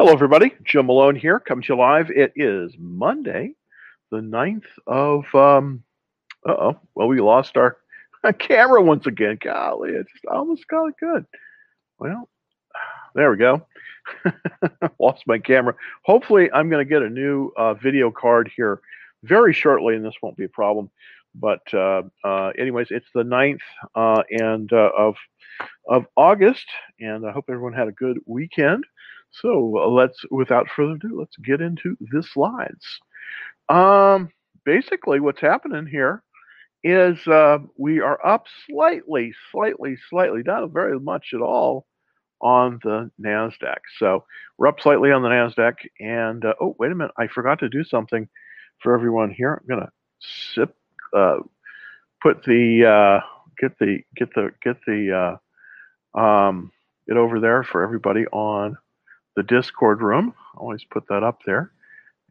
Hello, everybody. Jim Malone here, coming to you live. It is Monday, the 9th of, um, uh oh, well, we lost our camera once again. Golly, it just almost got it good. Well, there we go. lost my camera. Hopefully, I'm going to get a new uh, video card here very shortly, and this won't be a problem. But, uh, uh, anyways, it's the 9th uh, and uh, of of August, and I hope everyone had a good weekend. So uh, let's, without further ado, let's get into the slides. Um, basically, what's happening here is uh, we are up slightly, slightly, slightly, not very much at all on the Nasdaq. So we're up slightly on the Nasdaq, and uh, oh, wait a minute, I forgot to do something for everyone here. I'm gonna sip, uh, put the uh, get the get the get the uh, um, it over there for everybody on the Discord room. Always put that up there.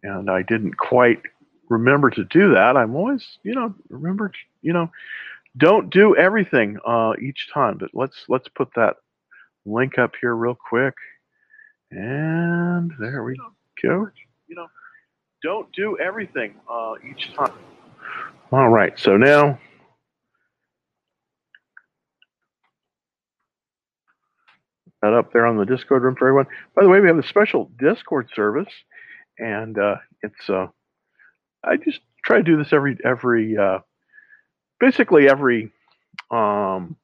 And I didn't quite remember to do that. I'm always, you know, remember, you know, don't do everything uh, each time. But let's let's put that link up here real quick. And there we go. You know, don't do everything uh, each time. All right. So now that up there on the Discord room for everyone. By the way, we have a special Discord service, and uh, it's uh, I just try to do this every every uh, basically every um,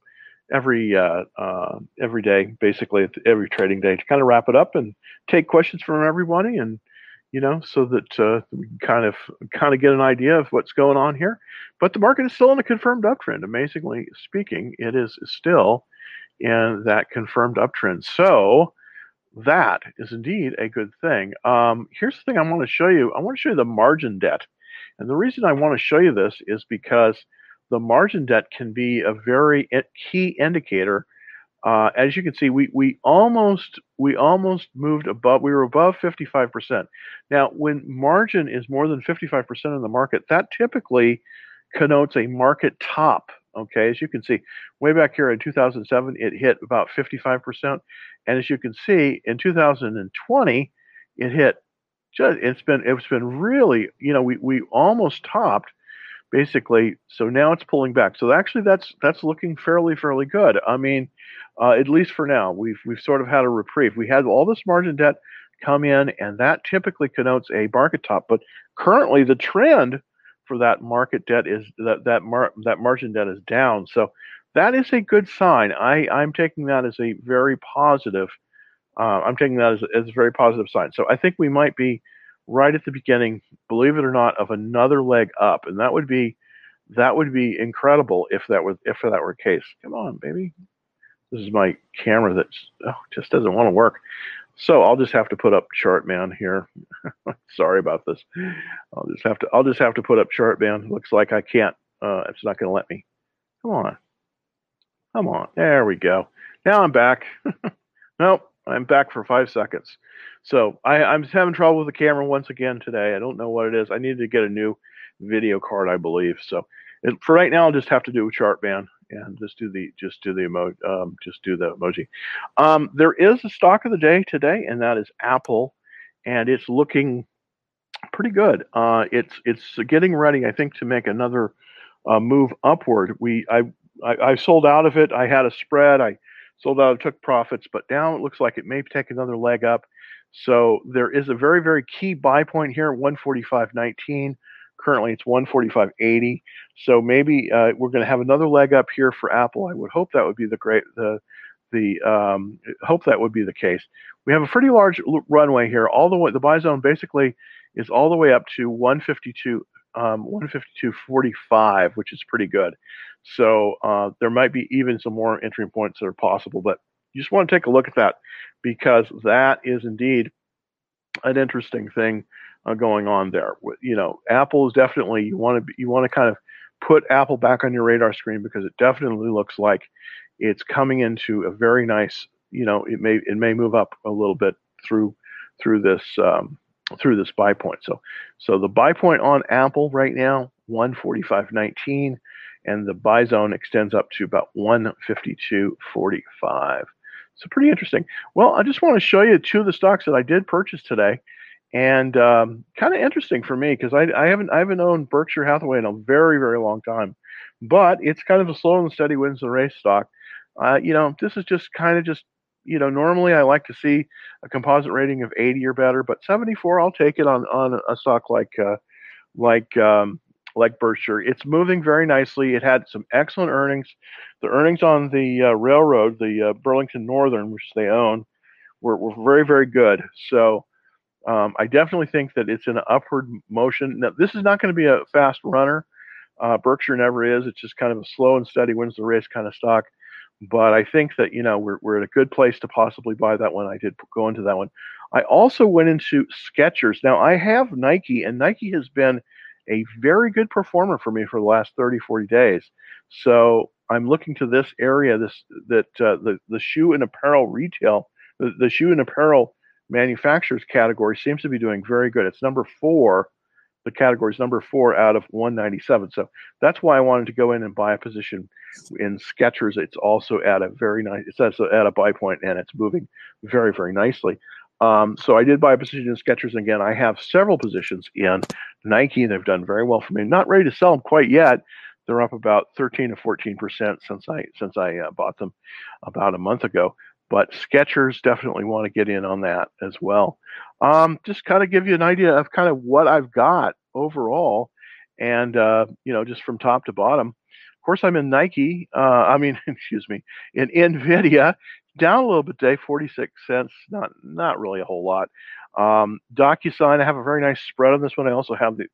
every uh, uh, every day, basically every trading day to kind of wrap it up and take questions from everybody, and you know, so that uh, we can kind of kind of get an idea of what's going on here. But the market is still in a confirmed uptrend. Amazingly speaking, it is still in that confirmed uptrend. So that is indeed a good thing. Um, here's the thing I want to show you. I want to show you the margin debt. And the reason I want to show you this is because the margin debt can be a very key indicator. Uh, as you can see, we, we almost we almost moved above. We were above 55%. Now, when margin is more than 55% in the market, that typically connotes a market top Okay, as you can see, way back here in 2007, it hit about 55%. And as you can see, in 2020, it hit just, it's been, it's been really, you know, we, we almost topped basically. So now it's pulling back. So actually that's, that's looking fairly, fairly good. I mean, uh, at least for now, we've, we've sort of had a reprieve. We had all this margin debt come in and that typically connotes a market top, but currently the trend for that market debt is that that mar- that margin debt is down. So that is a good sign. I I'm taking that as a very positive. Uh, I'm taking that as, as a very positive sign. So I think we might be right at the beginning, believe it or not, of another leg up, and that would be that would be incredible if that was if that were the case. Come on, baby. This is my camera that oh, just doesn't want to work. So I'll just have to put up Chartman here. Sorry about this. I'll just have to I'll just have to put up Chartman. Looks like I can't. Uh, it's not going to let me. Come on, come on. There we go. Now I'm back. nope, I'm back for five seconds. So I, I'm having trouble with the camera once again today. I don't know what it is. I need to get a new video card, I believe. So it, for right now, I'll just have to do a chart Chartman and just do the just do the emoji um, just do the emoji. Um, there is a stock of the day today, and that is Apple, and it's looking pretty good. Uh, it's it's getting ready, I think, to make another uh, move upward. We I, I, I sold out of it. I had a spread. I sold out. took profits, but now it looks like it may take another leg up. So there is a very very key buy point here, 145.19. Currently, it's 145.80. So maybe uh, we're going to have another leg up here for Apple. I would hope that would be the great the the um, hope that would be the case. We have a pretty large runway here. All the way the buy zone basically is all the way up to 152 um, 152.45, which is pretty good. So uh, there might be even some more entry points that are possible, but you just want to take a look at that because that is indeed an interesting thing uh, going on there. You know, Apple is definitely you want to you want to kind of put Apple back on your radar screen because it definitely looks like it's coming into a very nice. You know, it may it may move up a little bit through through this um, through this buy point. So so the buy point on Apple right now 145.19 and the buy zone extends up to about 152.45. So pretty interesting. Well, I just want to show you two of the stocks that I did purchase today, and um, kind of interesting for me because I, I haven't I haven't owned Berkshire Hathaway in a very very long time, but it's kind of a slow and steady wins the race stock. Uh, you know, this is just kind of just you know normally I like to see a composite rating of 80 or better, but 74 I'll take it on on a stock like uh, like um, like Berkshire. It's moving very nicely. It had some excellent earnings. The earnings on the uh, railroad, the uh, Burlington Northern, which they own, were, were very, very good. So um, I definitely think that it's an upward motion. Now, this is not going to be a fast runner. Uh, Berkshire never is. It's just kind of a slow and steady wins the race kind of stock. But I think that you know we're we're at a good place to possibly buy that one. I did go into that one. I also went into Skechers. Now I have Nike, and Nike has been a very good performer for me for the last 30, 40 days. So I'm looking to this area, this that uh, the the shoe and apparel retail, the, the shoe and apparel manufacturers category seems to be doing very good. It's number four. The category is number four out of 197. So that's why I wanted to go in and buy a position in Skechers. It's also at a very nice. It's also at a buy point and it's moving very very nicely. Um, so I did buy a position in Skechers. Again, I have several positions in Nike. And they've done very well for me. Not ready to sell them quite yet. They're up about 13 to 14 percent since I since I uh, bought them about a month ago. But Skechers definitely want to get in on that as well. Um, just kind of give you an idea of kind of what I've got overall, and uh, you know, just from top to bottom. Of course, I'm in Nike. Uh, I mean, excuse me, in Nvidia down a little bit today, 46 cents. Not not really a whole lot. Um, DocuSign, I have a very nice spread on this one. I also have the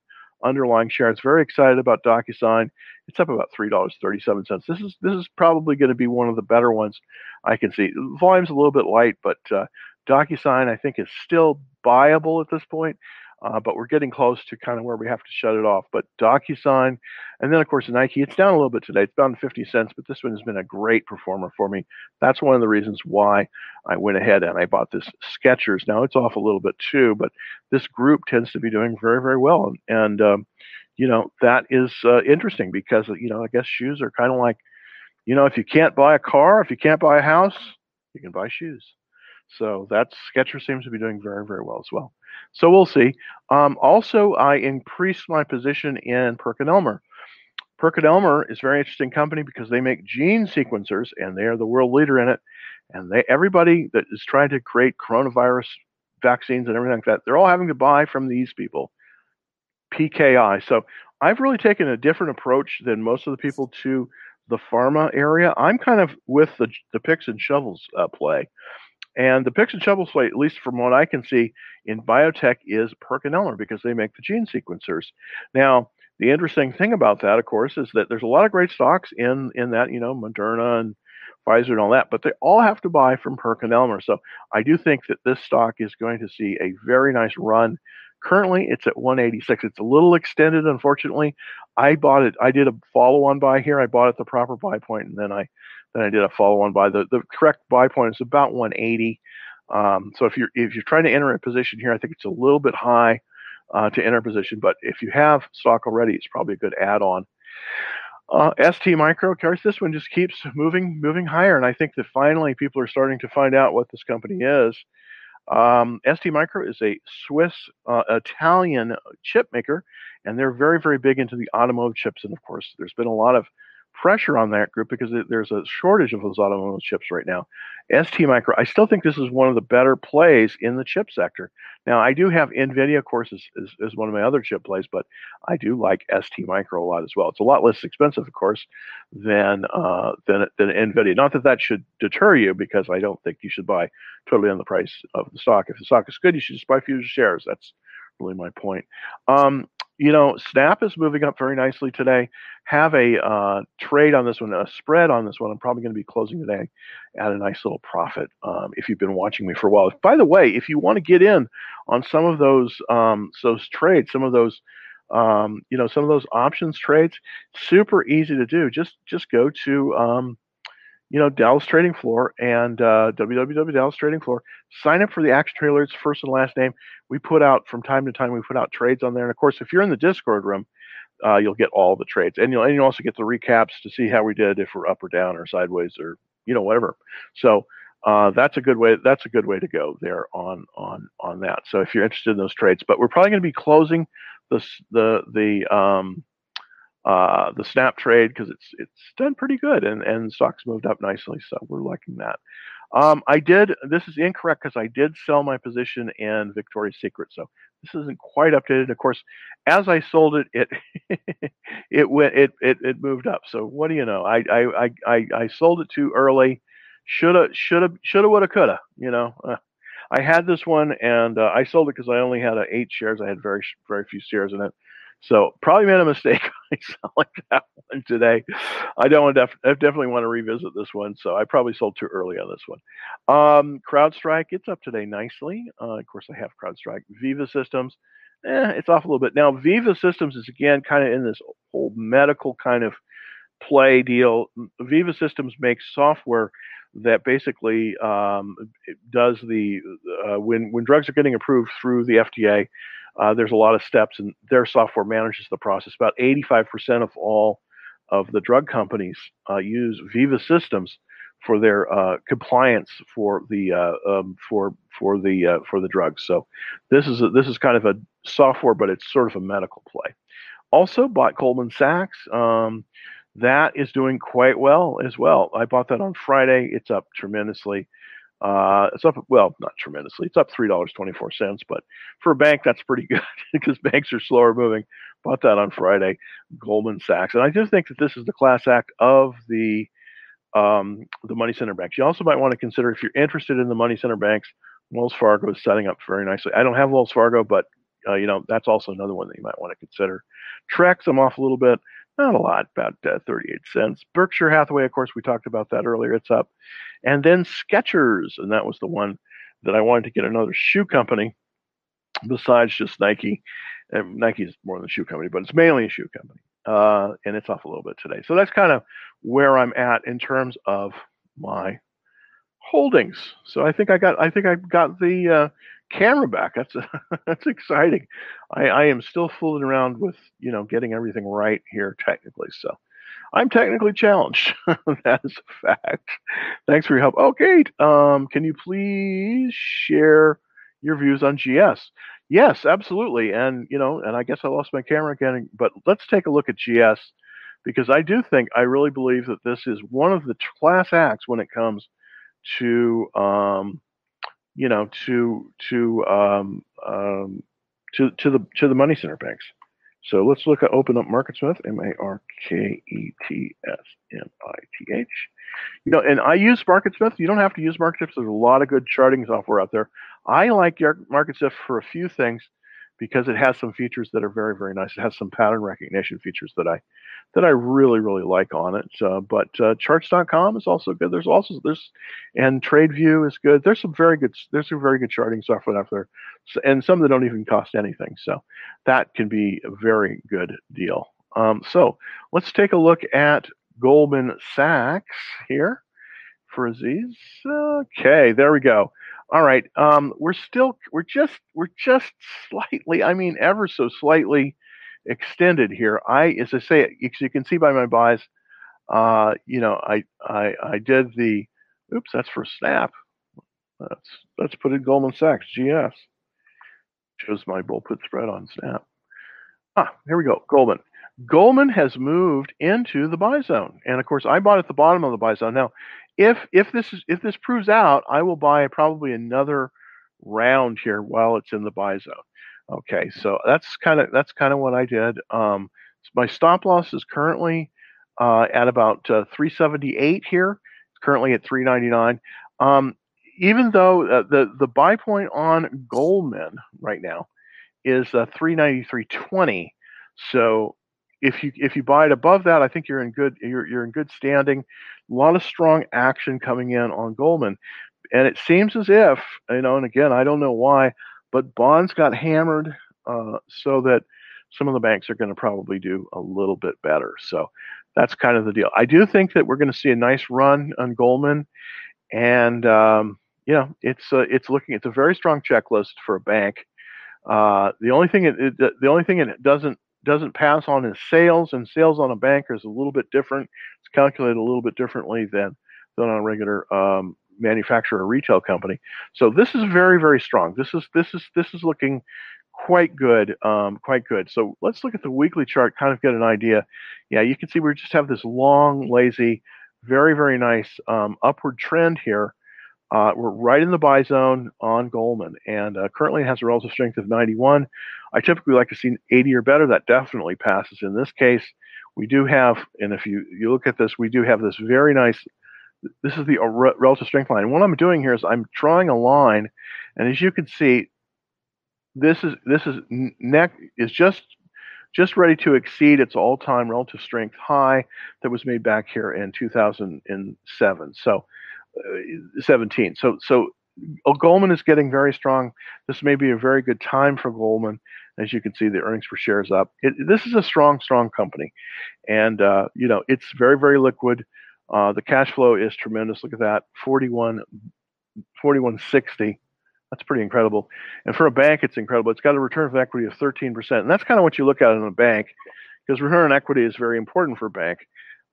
underlying shares. Very excited about DocuSign. It's up about three dollars thirty-seven cents. This is this is probably going to be one of the better ones I can see. volume's a little bit light, but uh, DocuSign I think is still buyable at this point uh, but we're getting close to kind of where we have to shut it off. But DocuSign, and then of course Nike, it's down a little bit today. It's down 50 cents, but this one has been a great performer for me. That's one of the reasons why I went ahead and I bought this Skechers. Now it's off a little bit too, but this group tends to be doing very, very well. And, um, you know, that is uh, interesting because, you know, I guess shoes are kind of like, you know, if you can't buy a car, if you can't buy a house, you can buy shoes. So that Skechers seems to be doing very, very well as well. So we'll see. Um, also, I increased my position in PerkinElmer. PerkinElmer is a very interesting company because they make gene sequencers and they are the world leader in it. And they everybody that is trying to create coronavirus vaccines and everything like that, they're all having to buy from these people. PKI. So I've really taken a different approach than most of the people to the pharma area. I'm kind of with the the picks and shovels uh, play. And the picks and shovels play, at least from what I can see in biotech, is PerkinElmer because they make the gene sequencers. Now, the interesting thing about that, of course, is that there's a lot of great stocks in in that, you know, Moderna and Pfizer and all that, but they all have to buy from PerkinElmer. So I do think that this stock is going to see a very nice run. Currently, it's at 186. It's a little extended, unfortunately. I bought it. I did a follow-on buy here. I bought at the proper buy point, and then I then I did a follow-on buy. The the correct buy point is about 180. Um, so if you're if you're trying to enter a position here, I think it's a little bit high uh, to enter a position. But if you have stock already, it's probably a good add-on. Uh, ST Micro, of course, this one just keeps moving moving higher, and I think that finally people are starting to find out what this company is. Um, ST Micro is a Swiss uh, Italian chip maker, and they're very very big into the automotive chips. And of course, there's been a lot of pressure on that group because there's a shortage of those automotive chips right now. ST Micro, I still think this is one of the better plays in the chip sector. Now, I do have NVIDIA, of course, is, is, one of my other chip plays, but I do like ST Micro a lot as well. It's a lot less expensive, of course, than uh, than than NVIDIA. Not that that should deter you, because I don't think you should buy totally on the price of the stock. If the stock is good, you should just buy fewer shares. That's really my point. Um, you know, Snap is moving up very nicely today. Have a uh, trade on this one, a spread on this one. I'm probably going to be closing today at a nice little profit um, if you've been watching me for a while. By the way, if you want to get in on some of those um, those trades, some of those um, you know some of those options trades, super easy to do. Just just go to um, you know, Dallas Trading Floor and uh, Trading Floor. Sign up for the action trailer. It's first and last name. We put out from time to time. We put out trades on there, and of course, if you're in the Discord room, uh, you'll get all the trades, and you'll and you also get the recaps to see how we did if we're up or down or sideways or you know whatever. So uh, that's a good way. That's a good way to go there on on on that. So if you're interested in those trades, but we're probably going to be closing the the the um, uh, the snap trade because it's it's done pretty good and and stocks moved up nicely. So we're liking that. Um, I did. This is incorrect because I did sell my position in Victoria's Secret. So this isn't quite updated. Of course, as I sold it, it it went it, it it moved up. So what do you know? I I I I sold it too early shoulda, shoulda, shoulda, woulda, coulda. You know, uh, I had this one and uh, I sold it because I only had uh, eight shares. I had very, very few shares in it. So probably made a mistake selling that one today. I don't def- I definitely want to revisit this one. So I probably sold too early on this one. Um, CrowdStrike, it's up today nicely. Uh, of course, I have CrowdStrike. Veeva Systems, eh, it's off a little bit. Now, Veeva Systems is again kind of in this whole medical kind of play deal. Veeva Systems makes software that basically um, does the uh, when when drugs are getting approved through the FDA. Uh, there's a lot of steps, and their software manages the process. About 85% of all of the drug companies uh, use Veeva systems for their uh, compliance for the uh, um, for for the uh, for the drugs. So this is a, this is kind of a software, but it's sort of a medical play. Also bought Goldman Sachs. Um, that is doing quite well as well. I bought that on Friday. It's up tremendously. Uh, it's up, well, not tremendously. It's up three dollars twenty four cents, but for a bank, that's pretty good because banks are slower moving. Bought that on Friday, Goldman Sachs, and I just think that this is the class act of the um, the money center banks. You also might want to consider if you're interested in the money center banks. Wells Fargo is setting up very nicely. I don't have Wells Fargo, but uh, you know that's also another one that you might want to consider. Trex, I'm off a little bit. Not a lot, about uh, 38 cents. Berkshire Hathaway, of course, we talked about that earlier. It's up. And then Skechers, and that was the one that I wanted to get another shoe company besides just Nike. And Nike is more than a shoe company, but it's mainly a shoe company. Uh, and it's off a little bit today. So that's kind of where I'm at in terms of my holdings. So I think I got I think I got the uh, camera back. That's that's exciting. I, I am still fooling around with you know getting everything right here technically. So I'm technically challenged. that is a fact. Thanks for your help. Oh, Kate, um, can you please share your views on GS? Yes, absolutely. And you know, and I guess I lost my camera again. But let's take a look at GS because I do think I really believe that this is one of the class acts when it comes to um, you know, to to um, um, to to the to the money center banks. So let's look at open up MarketSmith, M A R K E T S M I T H. You know, and I use MarketSmith. You don't have to use MarketSmith. There's a lot of good charting software out there. I like MarketSmith for a few things because it has some features that are very very nice. It has some pattern recognition features that I that I really really like on it. Uh, but uh, charts.com is also good. There's also there's and TradeView is good. There's some very good there's some very good charting software out there, and some that don't even cost anything. So that can be a very good deal. Um, so let's take a look at Goldman Sachs here for Aziz. Okay, there we go. All right, um, we're still we're just we're just slightly, I mean, ever so slightly extended here. I, as I say, as you can see by my buys, uh, you know, I, I, I did the, oops, that's for Snap. Let's, let's put in Goldman Sachs, GS. Shows my bull put spread on Snap. Ah, here we go, Goldman. Goldman has moved into the buy zone, and of course, I bought at the bottom of the buy zone. Now, if if this is if this proves out, I will buy probably another round here while it's in the buy zone. Okay, so that's kind of that's kind of what I did. Um, my stop loss is currently uh, at about uh, 378 here. It's currently at 399. Um, even though uh, the the buy point on Goldman right now is uh, 393.20, so if you if you buy it above that, I think you're in good you're you're in good standing. A lot of strong action coming in on Goldman, and it seems as if you know. And again, I don't know why but bonds got hammered uh, so that some of the banks are going to probably do a little bit better. So that's kind of the deal. I do think that we're going to see a nice run on Goldman, and um, you know it's uh, it's looking it's a very strong checklist for a bank. Uh, the only thing it, it, the only thing it doesn't doesn't pass on is sales, and sales on a banker is a little bit different. It's calculated a little bit differently than than on a regular um, manufacturer or retail company. So this is very very strong. This is this is this is looking quite good, um, quite good. So let's look at the weekly chart, kind of get an idea. Yeah, you can see we just have this long, lazy, very very nice um, upward trend here. Uh, we're right in the buy zone on Goldman, and uh, currently has a relative strength of 91. I typically like to see 80 or better. That definitely passes in this case. We do have, and if you you look at this, we do have this very nice. This is the uh, relative strength line. And what I'm doing here is I'm drawing a line, and as you can see, this is this is neck is just just ready to exceed its all-time relative strength high that was made back here in 2007. So uh, 17. So so oh, Goldman is getting very strong. This may be a very good time for Goldman. As you can see, the earnings per share is up. It, this is a strong, strong company, and uh, you know it's very, very liquid. Uh, the cash flow is tremendous. Look at that, 41, 4160. That's pretty incredible. And for a bank, it's incredible. It's got a return of equity of 13%. And that's kind of what you look at in a bank because return on equity is very important for a bank.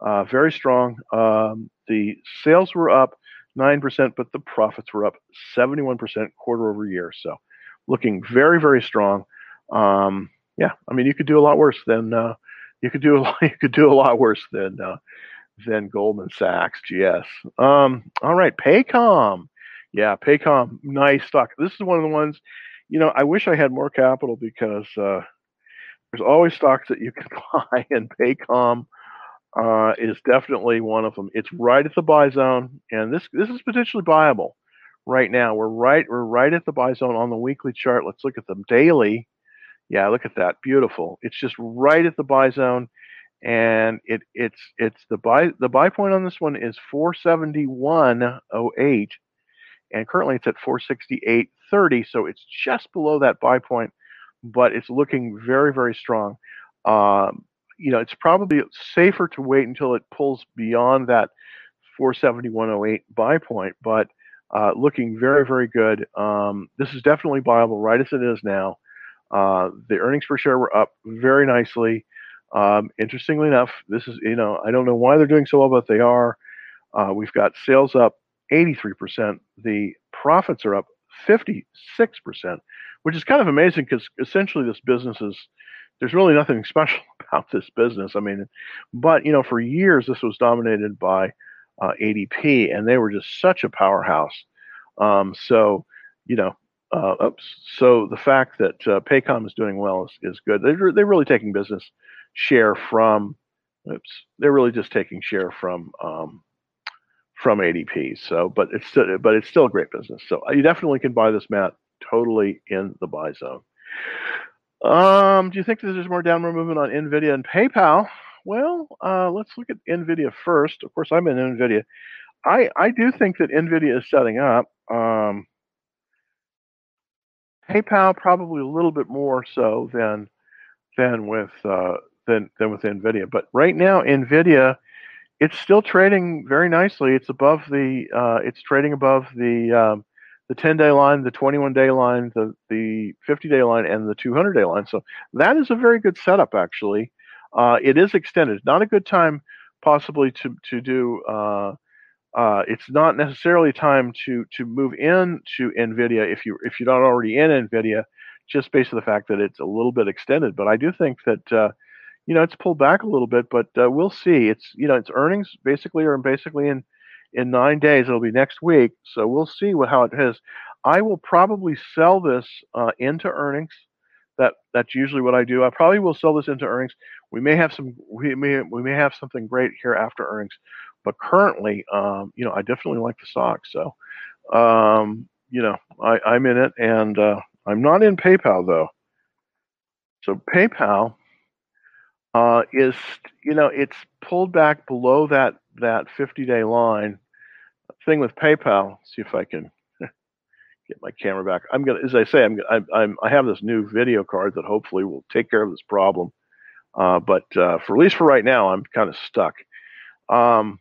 Uh, very strong. Um, the sales were up 9%, but the profits were up 71% quarter over year. So looking very, very strong. Um, yeah, I mean, you could do a lot worse than uh, you could do a lot, you could do a lot worse than uh, than Goldman Sachs. GS. Um, all right, Paycom. Yeah, Paycom, nice stock. This is one of the ones. You know, I wish I had more capital because uh, there's always stocks that you can buy, and Paycom uh, is definitely one of them. It's right at the buy zone, and this this is potentially buyable right now. We're right we're right at the buy zone on the weekly chart. Let's look at them daily. Yeah, look at that, beautiful. It's just right at the buy zone, and it it's it's the buy the buy point on this one is 471.08, and currently it's at 468.30, so it's just below that buy point, but it's looking very very strong. Um, you know, it's probably safer to wait until it pulls beyond that 471.08 buy point, but uh, looking very, very good. Um, this is definitely buyable right as it is now. Uh, the earnings per share were up very nicely. Um, interestingly enough, this is, you know, I don't know why they're doing so well, but they are. Uh, we've got sales up 83%. The profits are up 56%, which is kind of amazing because essentially this business is there's really nothing special about this business. I mean, but you know, for years this was dominated by uh, ADP, and they were just such a powerhouse. Um, so, you know, uh, oops, so the fact that uh, Paycom is doing well is, is good. They're they're really taking business share from. Oops, they're really just taking share from um, from ADP. So, but it's still, but it's still a great business. So you definitely can buy this, mat totally in the buy zone. Um, do you think that there's more downward movement on NVIDIA and PayPal? Well, uh, let's look at NVIDIA first. Of course, I'm in NVIDIA. I, I do think that NVIDIA is setting up. Um, PayPal probably a little bit more so than than with uh, than than with NVIDIA. But right now, NVIDIA, it's still trading very nicely. It's above the uh, it's trading above the um, the 10 day line, the 21 day line, the, the 50 day line, and the 200 day line. So that is a very good setup, actually. Uh, it is extended. Not a good time, possibly, to, to do. Uh, it's not necessarily time to to move into NVIDIA if you if you're not already in NVIDIA, just based on the fact that it's a little bit extended. But I do think that uh, you know it's pulled back a little bit, but uh, we'll see. It's you know its earnings basically are basically in in nine days. It'll be next week, so we'll see what how it is. I will probably sell this uh, into earnings. That that's usually what I do. I probably will sell this into earnings. We may have some we may we may have something great here after earnings, but currently, um, you know, I definitely like the stock. So, um, you know, I, I'm in it, and uh, I'm not in PayPal though. So PayPal uh, is you know it's pulled back below that that 50 day line thing with PayPal. See if I can get my camera back. I'm gonna, as I say, I'm, I'm, I'm I have this new video card that hopefully will take care of this problem. Uh, but uh, for at least for right now, I'm kind of stuck. Um,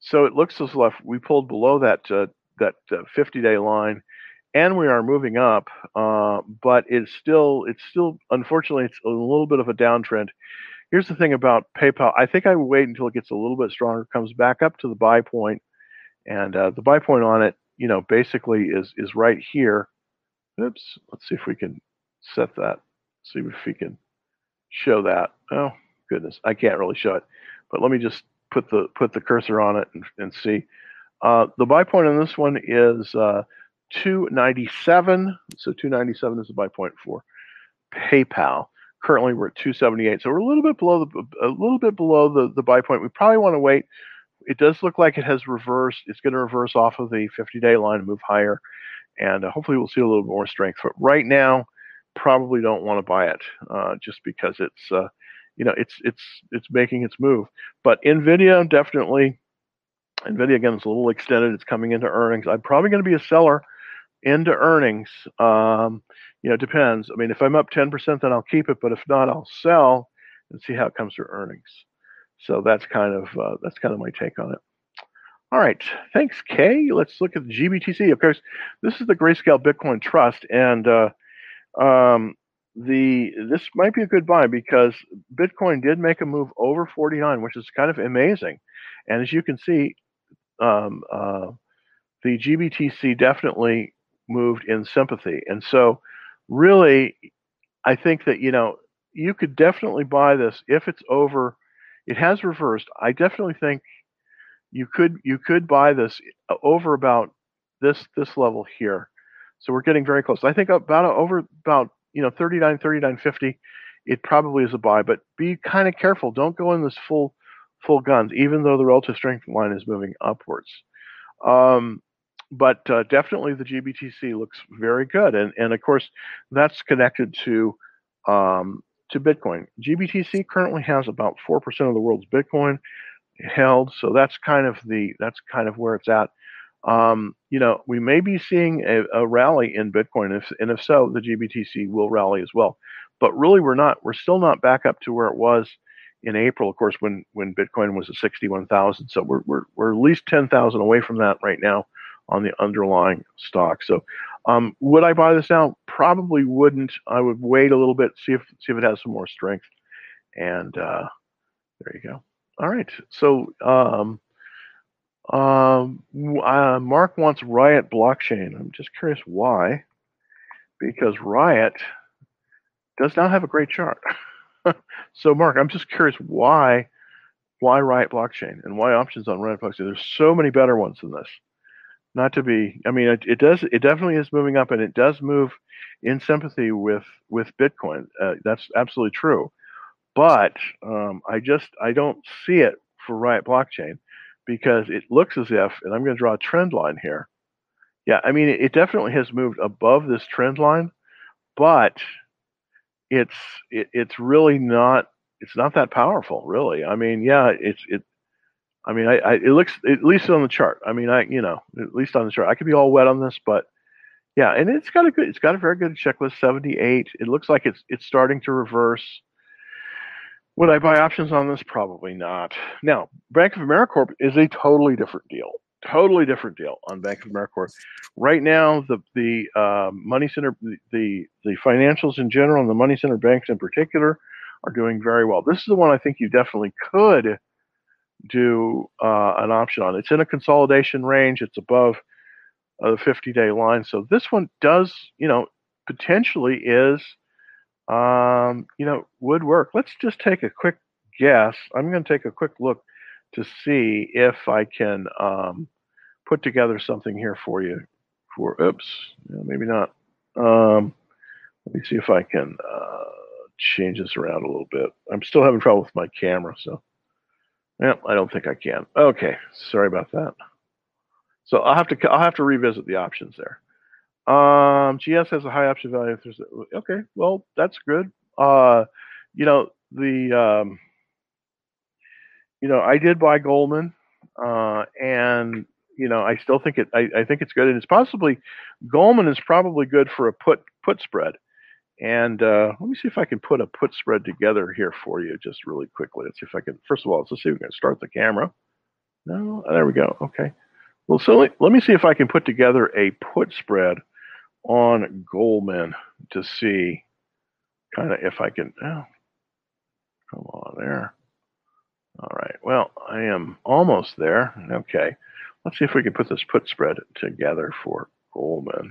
so it looks as if we pulled below that uh, that 50 day line, and we are moving up. Uh, but it's still it's still unfortunately it's a little bit of a downtrend. Here's the thing about PayPal. I think I wait until it gets a little bit stronger, comes back up to the buy point, And uh, the buy point on it, you know, basically is is right here. Oops. Let's see if we can set that. See if we can show that. Oh goodness, I can't really show it. But let me just put the put the cursor on it and, and see. Uh, the buy point on this one is uh, 297. So 297 is the buy point for PayPal. Currently, we're at 278, so we're a little bit below the a little bit below the the buy point. We probably want to wait. It does look like it has reversed. It's going to reverse off of the 50-day line and move higher, and uh, hopefully we'll see a little more strength. But right now, probably don't want to buy it uh, just because it's uh, you know it's it's it's making its move. But Nvidia definitely. Nvidia again is a little extended. It's coming into earnings. I'm probably going to be a seller into earnings. Um, you know, depends. I mean, if I'm up 10%, then I'll keep it, but if not, I'll sell and see how it comes to earnings. So that's kind of uh, that's kind of my take on it. All right, thanks, Kay. Let's look at the GBTC. Of course, this is the Grayscale Bitcoin Trust, and uh, um, the this might be a good buy because Bitcoin did make a move over 49, which is kind of amazing. And as you can see, um, uh, the GBTC definitely moved in sympathy, and so really, I think that you know you could definitely buy this if it's over. It has reversed. I definitely think you could you could buy this uh, over about this this level here. So we're getting very close. I think about over about you know 39 39.50 it probably is a buy, but be kind of careful. Don't go in this full full guns, even though the relative strength line is moving upwards. Um, but uh, definitely the GBTC looks very good, and and of course that's connected to um, to Bitcoin. GBTC currently has about four percent of the world's Bitcoin held, so that's kind of the that's kind of where it's at. Um, you know, we may be seeing a, a rally in Bitcoin, if, and if so, the GBTC will rally as well. But really, we're not. We're still not back up to where it was in April, of course, when when Bitcoin was at sixty-one thousand. So we're we're we're at least ten thousand away from that right now on the underlying stock. So, um, would I buy this now? Probably wouldn't. I would wait a little bit, see if see if it has some more strength, and uh, there you go. All right. So, um, um, uh, Mark wants Riot blockchain. I'm just curious why, because Riot does not have a great chart. so, Mark, I'm just curious why why Riot blockchain and why options on Riot blockchain. There's so many better ones than this not to be i mean it, it, does it definitely is moving up and it does move in sympathy with with bitcoin uh, that's absolutely true but um, i just i don't see it for riot blockchain because it looks as if and i'm going to draw a trend line here yeah i mean it, it definitely has moved above this trend line but it's it, it's really not it's not that powerful really i mean yeah it's it I mean, I, I, it looks at least on the chart. I mean, I you know at least on the chart, I could be all wet on this, but yeah, and it's got a good, it's got a very good checklist. Seventy eight. It looks like it's it's starting to reverse. Would I buy options on this? Probably not. Now, Bank of America Corp is a totally different deal. Totally different deal on Bank of America Corp. Right now, the the uh, money center, the the financials in general, and the money center banks in particular, are doing very well. This is the one I think you definitely could do uh, an option on. It's in a consolidation range. It's above the 50-day line. So this one does, you know, potentially is, um, you know, would work. Let's just take a quick guess. I'm going to take a quick look to see if I can um, put together something here for you. For oops, maybe not. Um, let me see if I can uh, change this around a little bit. I'm still having trouble with my camera, so. Yeah, I don't think I can. Okay, sorry about that. So I'll have to I'll have to revisit the options there. Um, GS has a high option value. Okay, well that's good. Uh, you know the um, you know I did buy Goldman, uh, and you know I still think it. I, I think it's good, and it's possibly Goldman is probably good for a put put spread. And uh, let me see if I can put a put spread together here for you just really quickly. Let's see if I can, first of all, let's see if we can start the camera. No, there we go. Okay. Well, so let, let me see if I can put together a put spread on Goldman to see kind of if I can, oh, come on there. All right. Well, I am almost there. Okay. let's see if we can put this put spread together for Goldman.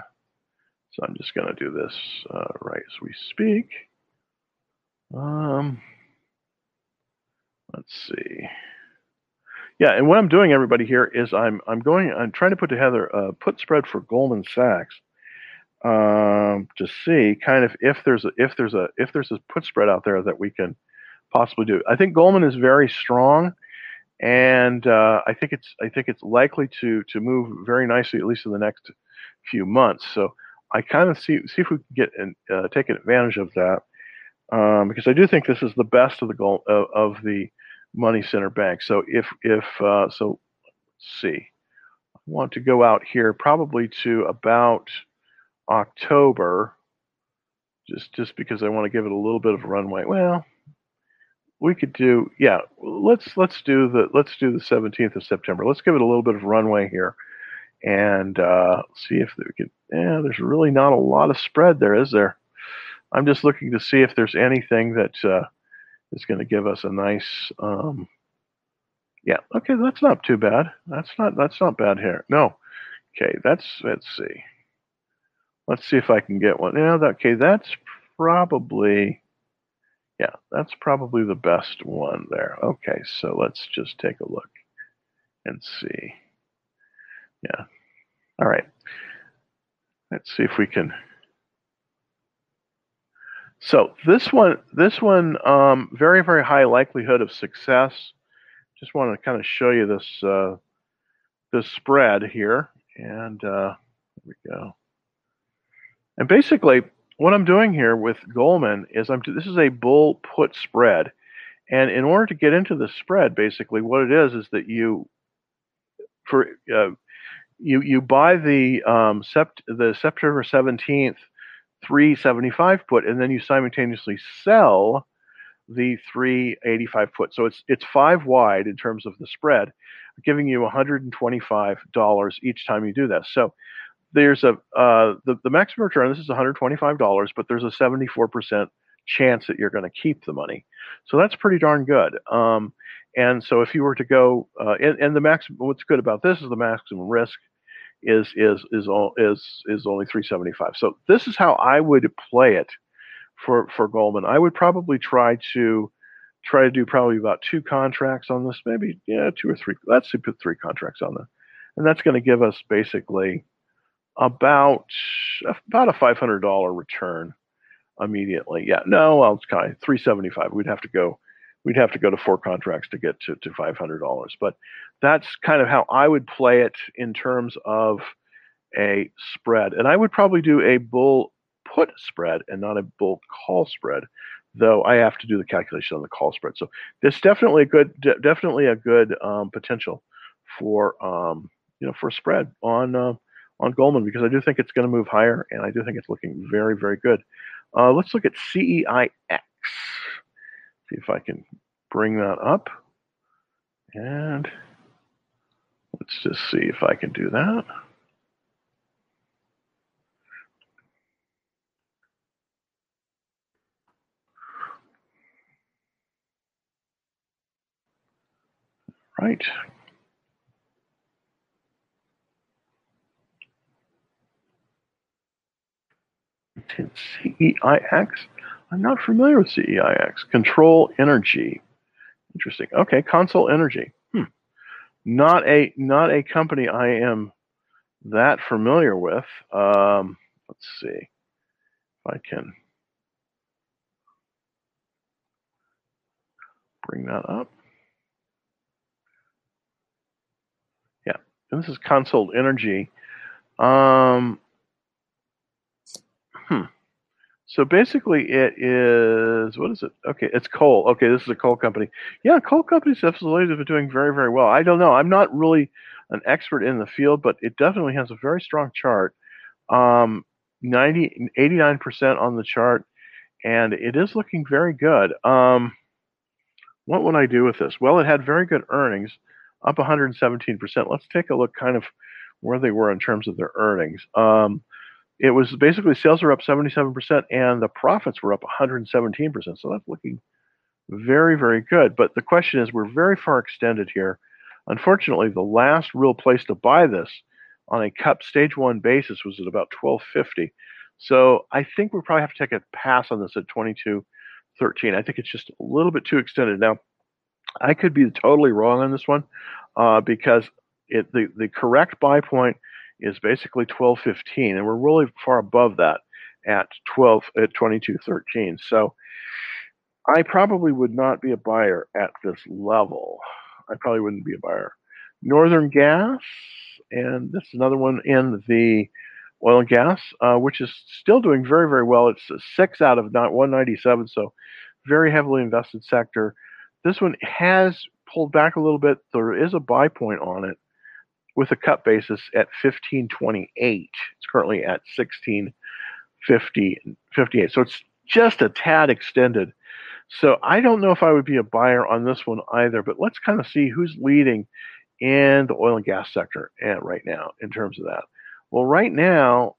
So I'm just going to do this uh, right as we speak. Um, let's see. Yeah, and what I'm doing, everybody, here is I'm I'm going I'm trying to put together a put spread for Goldman Sachs um, to see kind of if there's a, if there's a if there's a put spread out there that we can possibly do. I think Goldman is very strong, and uh, I think it's I think it's likely to to move very nicely at least in the next few months. So I kind of see see if we can get and uh, take advantage of that um, because I do think this is the best of the goal of, of the money center bank. So if if uh, so, let's see. I want to go out here probably to about October, just just because I want to give it a little bit of runway. Well, we could do yeah. Let's let's do the let's do the 17th of September. Let's give it a little bit of runway here, and uh, see if we could. Yeah, there's really not a lot of spread there, is there? I'm just looking to see if there's anything that uh, is going to give us a nice. Um, yeah, okay, that's not too bad. That's not that's not bad here. No, okay, that's let's see. Let's see if I can get one. Yeah, okay, that's probably, yeah, that's probably the best one there. Okay, so let's just take a look and see. Yeah, all right. Let's see if we can. So this one, this one, um, very, very high likelihood of success. Just want to kind of show you this, uh, this spread here. And uh, there we go. And basically, what I'm doing here with Goldman is I'm this is a bull put spread, and in order to get into the spread, basically what it is is that you for uh, you you buy the um, sept the September 17th 375 put, and then you simultaneously sell the 385 put. So it's it's five wide in terms of the spread, giving you $125 each time you do that. So there's a uh, the the maximum return. This is 125 dollars, but there's a 74 percent chance that you're going to keep the money. So that's pretty darn good. Um, and so if you were to go, uh, and, and the maximum, what's good about this is the maximum risk is is is all is is only 375. So this is how I would play it for for Goldman. I would probably try to try to do probably about two contracts on this, maybe yeah, two or three. Let's put three contracts on this, and that's going to give us basically about about a five hundred dollar return immediately. Yeah, no, well, it's kind of three seventy five. We'd have to go. We'd have to go to four contracts to get to, to five hundred dollars. But that's kind of how I would play it in terms of a spread. And I would probably do a bull put spread and not a bull call spread, though I have to do the calculation on the call spread. So there's definitely a good, definitely a good um, potential for um, you know for spread on. Uh, on Goldman because I do think it's going to move higher, and I do think it's looking very, very good. Uh, let's look at CEIX. See if I can bring that up. And let's just see if I can do that. Right. CEIX? I'm not familiar with CEIX. Control Energy. Interesting. Okay, Consol Energy. Hmm. Not a not a company I am that familiar with. Um, let's see if I can bring that up. Yeah, this is Consol Energy. Um, Hmm. So basically, it is what is it? Okay, it's coal. Okay, this is a coal company. Yeah, coal companies have been doing very, very well. I don't know. I'm not really an expert in the field, but it definitely has a very strong chart. Um, 90, 89% on the chart, and it is looking very good. Um, what would I do with this? Well, it had very good earnings, up 117%. Let's take a look kind of where they were in terms of their earnings. Um, it was basically sales are up 77% and the profits were up 117%. So that's looking very, very good. But the question is, we're very far extended here. Unfortunately, the last real place to buy this on a cup stage one basis was at about 1250. So I think we probably have to take a pass on this at 2213. I think it's just a little bit too extended. Now, I could be totally wrong on this one uh, because it, the, the correct buy point is basically 1215, and we're really far above that at 12 at 2213. So I probably would not be a buyer at this level. I probably wouldn't be a buyer. Northern Gas, and this is another one in the oil and gas, uh, which is still doing very, very well. It's six out of not 197, so very heavily invested sector. This one has pulled back a little bit. There is a buy point on it with a cut basis at 1528. It's currently at 1658. So it's just a tad extended. So I don't know if I would be a buyer on this one either, but let's kind of see who's leading in the oil and gas sector eh, right now in terms of that. Well, right now,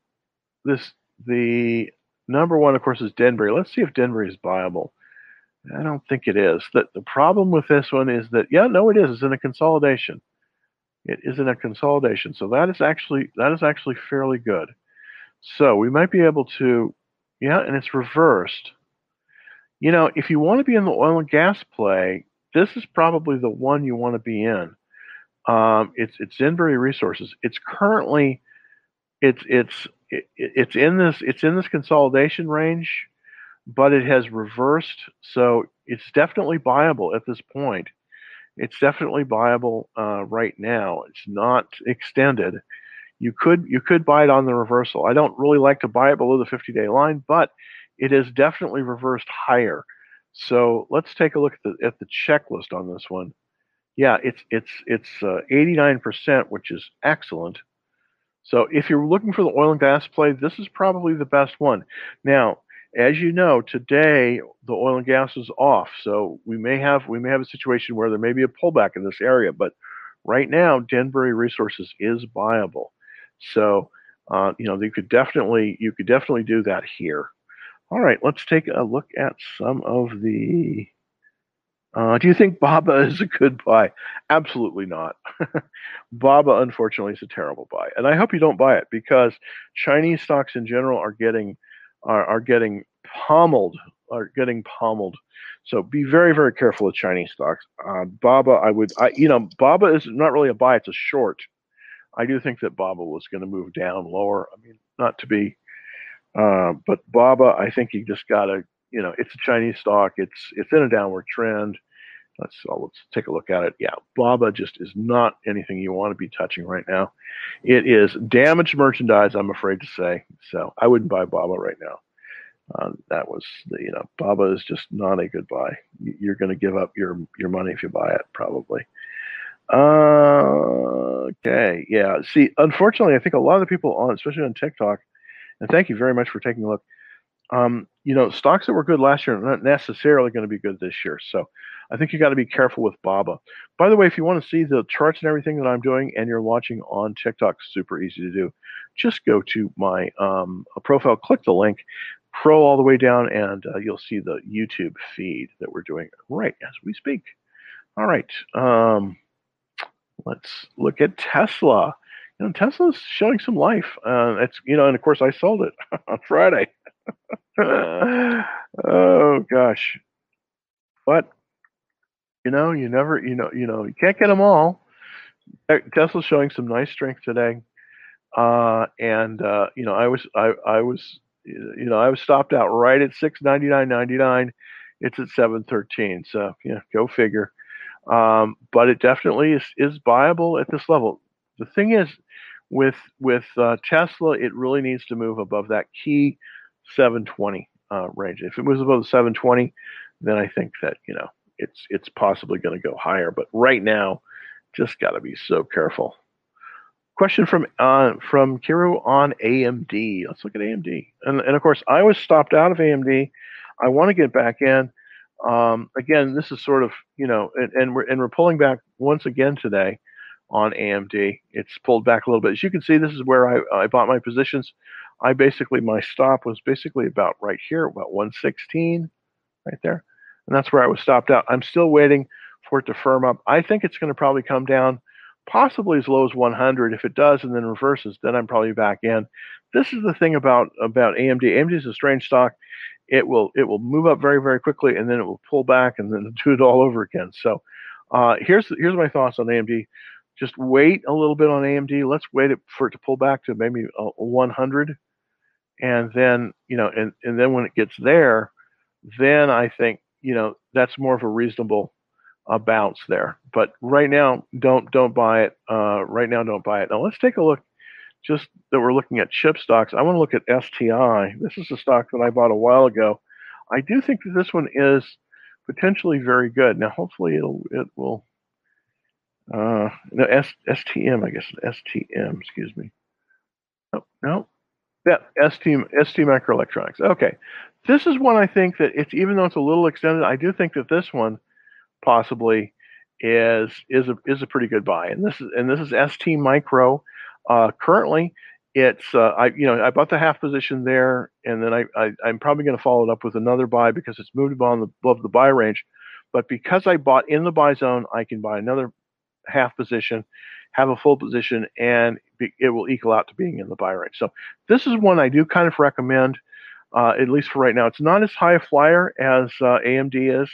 this the number one, of course, is Denbury. Let's see if Denbury is viable. I don't think it is. The, the problem with this one is that, yeah, no, it is. It's in a consolidation. It is in a consolidation. So that is actually that is actually fairly good. So we might be able to, yeah, and it's reversed. You know, if you want to be in the oil and gas play, this is probably the one you want to be in. Um, it's it's Denbury Resources. It's currently it's it's it, it's in this it's in this consolidation range, but it has reversed, so it's definitely buyable at this point. It's definitely buyable uh, right now. It's not extended. You could you could buy it on the reversal. I don't really like to buy it below the 50-day line, but it is definitely reversed higher. So let's take a look at the at the checklist on this one. Yeah, it's it's it's uh, 89%, which is excellent. So if you're looking for the oil and gas play, this is probably the best one. Now, as you know, today the oil and gas is off, so we may have we may have a situation where there may be a pullback in this area. But right now, Denbury Resources is viable. So uh, you know you could definitely you could definitely do that here. All right, let's take a look at some of the uh, do you think Baba is a good buy? Absolutely not. Baba, unfortunately, is a terrible buy, and I hope you don't buy it because Chinese stocks in general are getting are, are getting pummeled, are getting pummeled. So be very, very careful with Chinese stocks. Uh, Baba, I would, I, you know, Baba is not really a buy; it's a short. I do think that Baba was going to move down lower. I mean, not to be, uh, but Baba, I think you just got to you know, it's a Chinese stock. It's it's in a downward trend. Let's let's take a look at it. Yeah, Baba just is not anything you want to be touching right now. It is damaged merchandise, I'm afraid to say. So I wouldn't buy Baba right now. Uh, that was the, you know Baba is just not a good buy. You're going to give up your your money if you buy it probably. Uh, okay, yeah. See, unfortunately, I think a lot of the people on, especially on TikTok, and thank you very much for taking a look um, you know, stocks that were good last year are not necessarily going to be good this year. So I think you got to be careful with BABA. By the way, if you want to see the charts and everything that I'm doing and you're watching on TikTok, super easy to do. Just go to my um, profile, click the link, scroll all the way down, and uh, you'll see the YouTube feed that we're doing right as we speak. All right. Um, let's look at Tesla. You know, Tesla's showing some life. Uh, it's you know, and of course, I sold it on Friday. oh gosh. But you know, you never, you know, you know, you can't get them all. Tesla's showing some nice strength today, uh, and uh, you know, I was, I, I was, you know, I was stopped out right at six ninety nine ninety nine. It's at seven thirteen, so yeah, go figure. Um, but it definitely is is viable at this level. The thing is, with with uh, Tesla, it really needs to move above that key 720 uh, range. If it moves above the 720, then I think that you know it's it's possibly going to go higher. But right now, just got to be so careful. Question from uh, from Kiru on AMD. Let's look at AMD, and and of course I was stopped out of AMD. I want to get back in. Um, again, this is sort of you know, and, and we're and we're pulling back once again today on AMD. It's pulled back a little bit. As you can see, this is where I, I bought my positions. I basically, my stop was basically about right here, about 116, right there. And that's where I was stopped out. I'm still waiting for it to firm up. I think it's going to probably come down possibly as low as 100. If it does and then reverses, then I'm probably back in. This is the thing about about AMD. AMD is a strange stock. It will it will move up very very quickly and then it will pull back and then do it all over again. So uh, here's here's my thoughts on AMD. Just wait a little bit on AMD. Let's wait for it to pull back to maybe a, a 100, and then you know, and and then when it gets there, then I think you know that's more of a reasonable uh, bounce there. But right now, don't don't buy it. Uh, right now, don't buy it. Now let's take a look. Just that we're looking at chip stocks. I want to look at STI. This is a stock that I bought a while ago. I do think that this one is potentially very good. Now, hopefully, it'll it will. Uh, no, S, STM, I guess STM. Excuse me. Oh, no, yeah, ST ST Microelectronics. Okay, this is one I think that it's even though it's a little extended, I do think that this one possibly is is a is a pretty good buy. And this is and this is ST Micro. Uh, currently, it's uh, I you know I bought the half position there, and then I, I am probably going to follow it up with another buy because it's moved above the above the buy range. But because I bought in the buy zone, I can buy another half position, have a full position, and it will equal out to being in the buy range. So this is one I do kind of recommend, uh, at least for right now. It's not as high a flyer as uh, AMD is,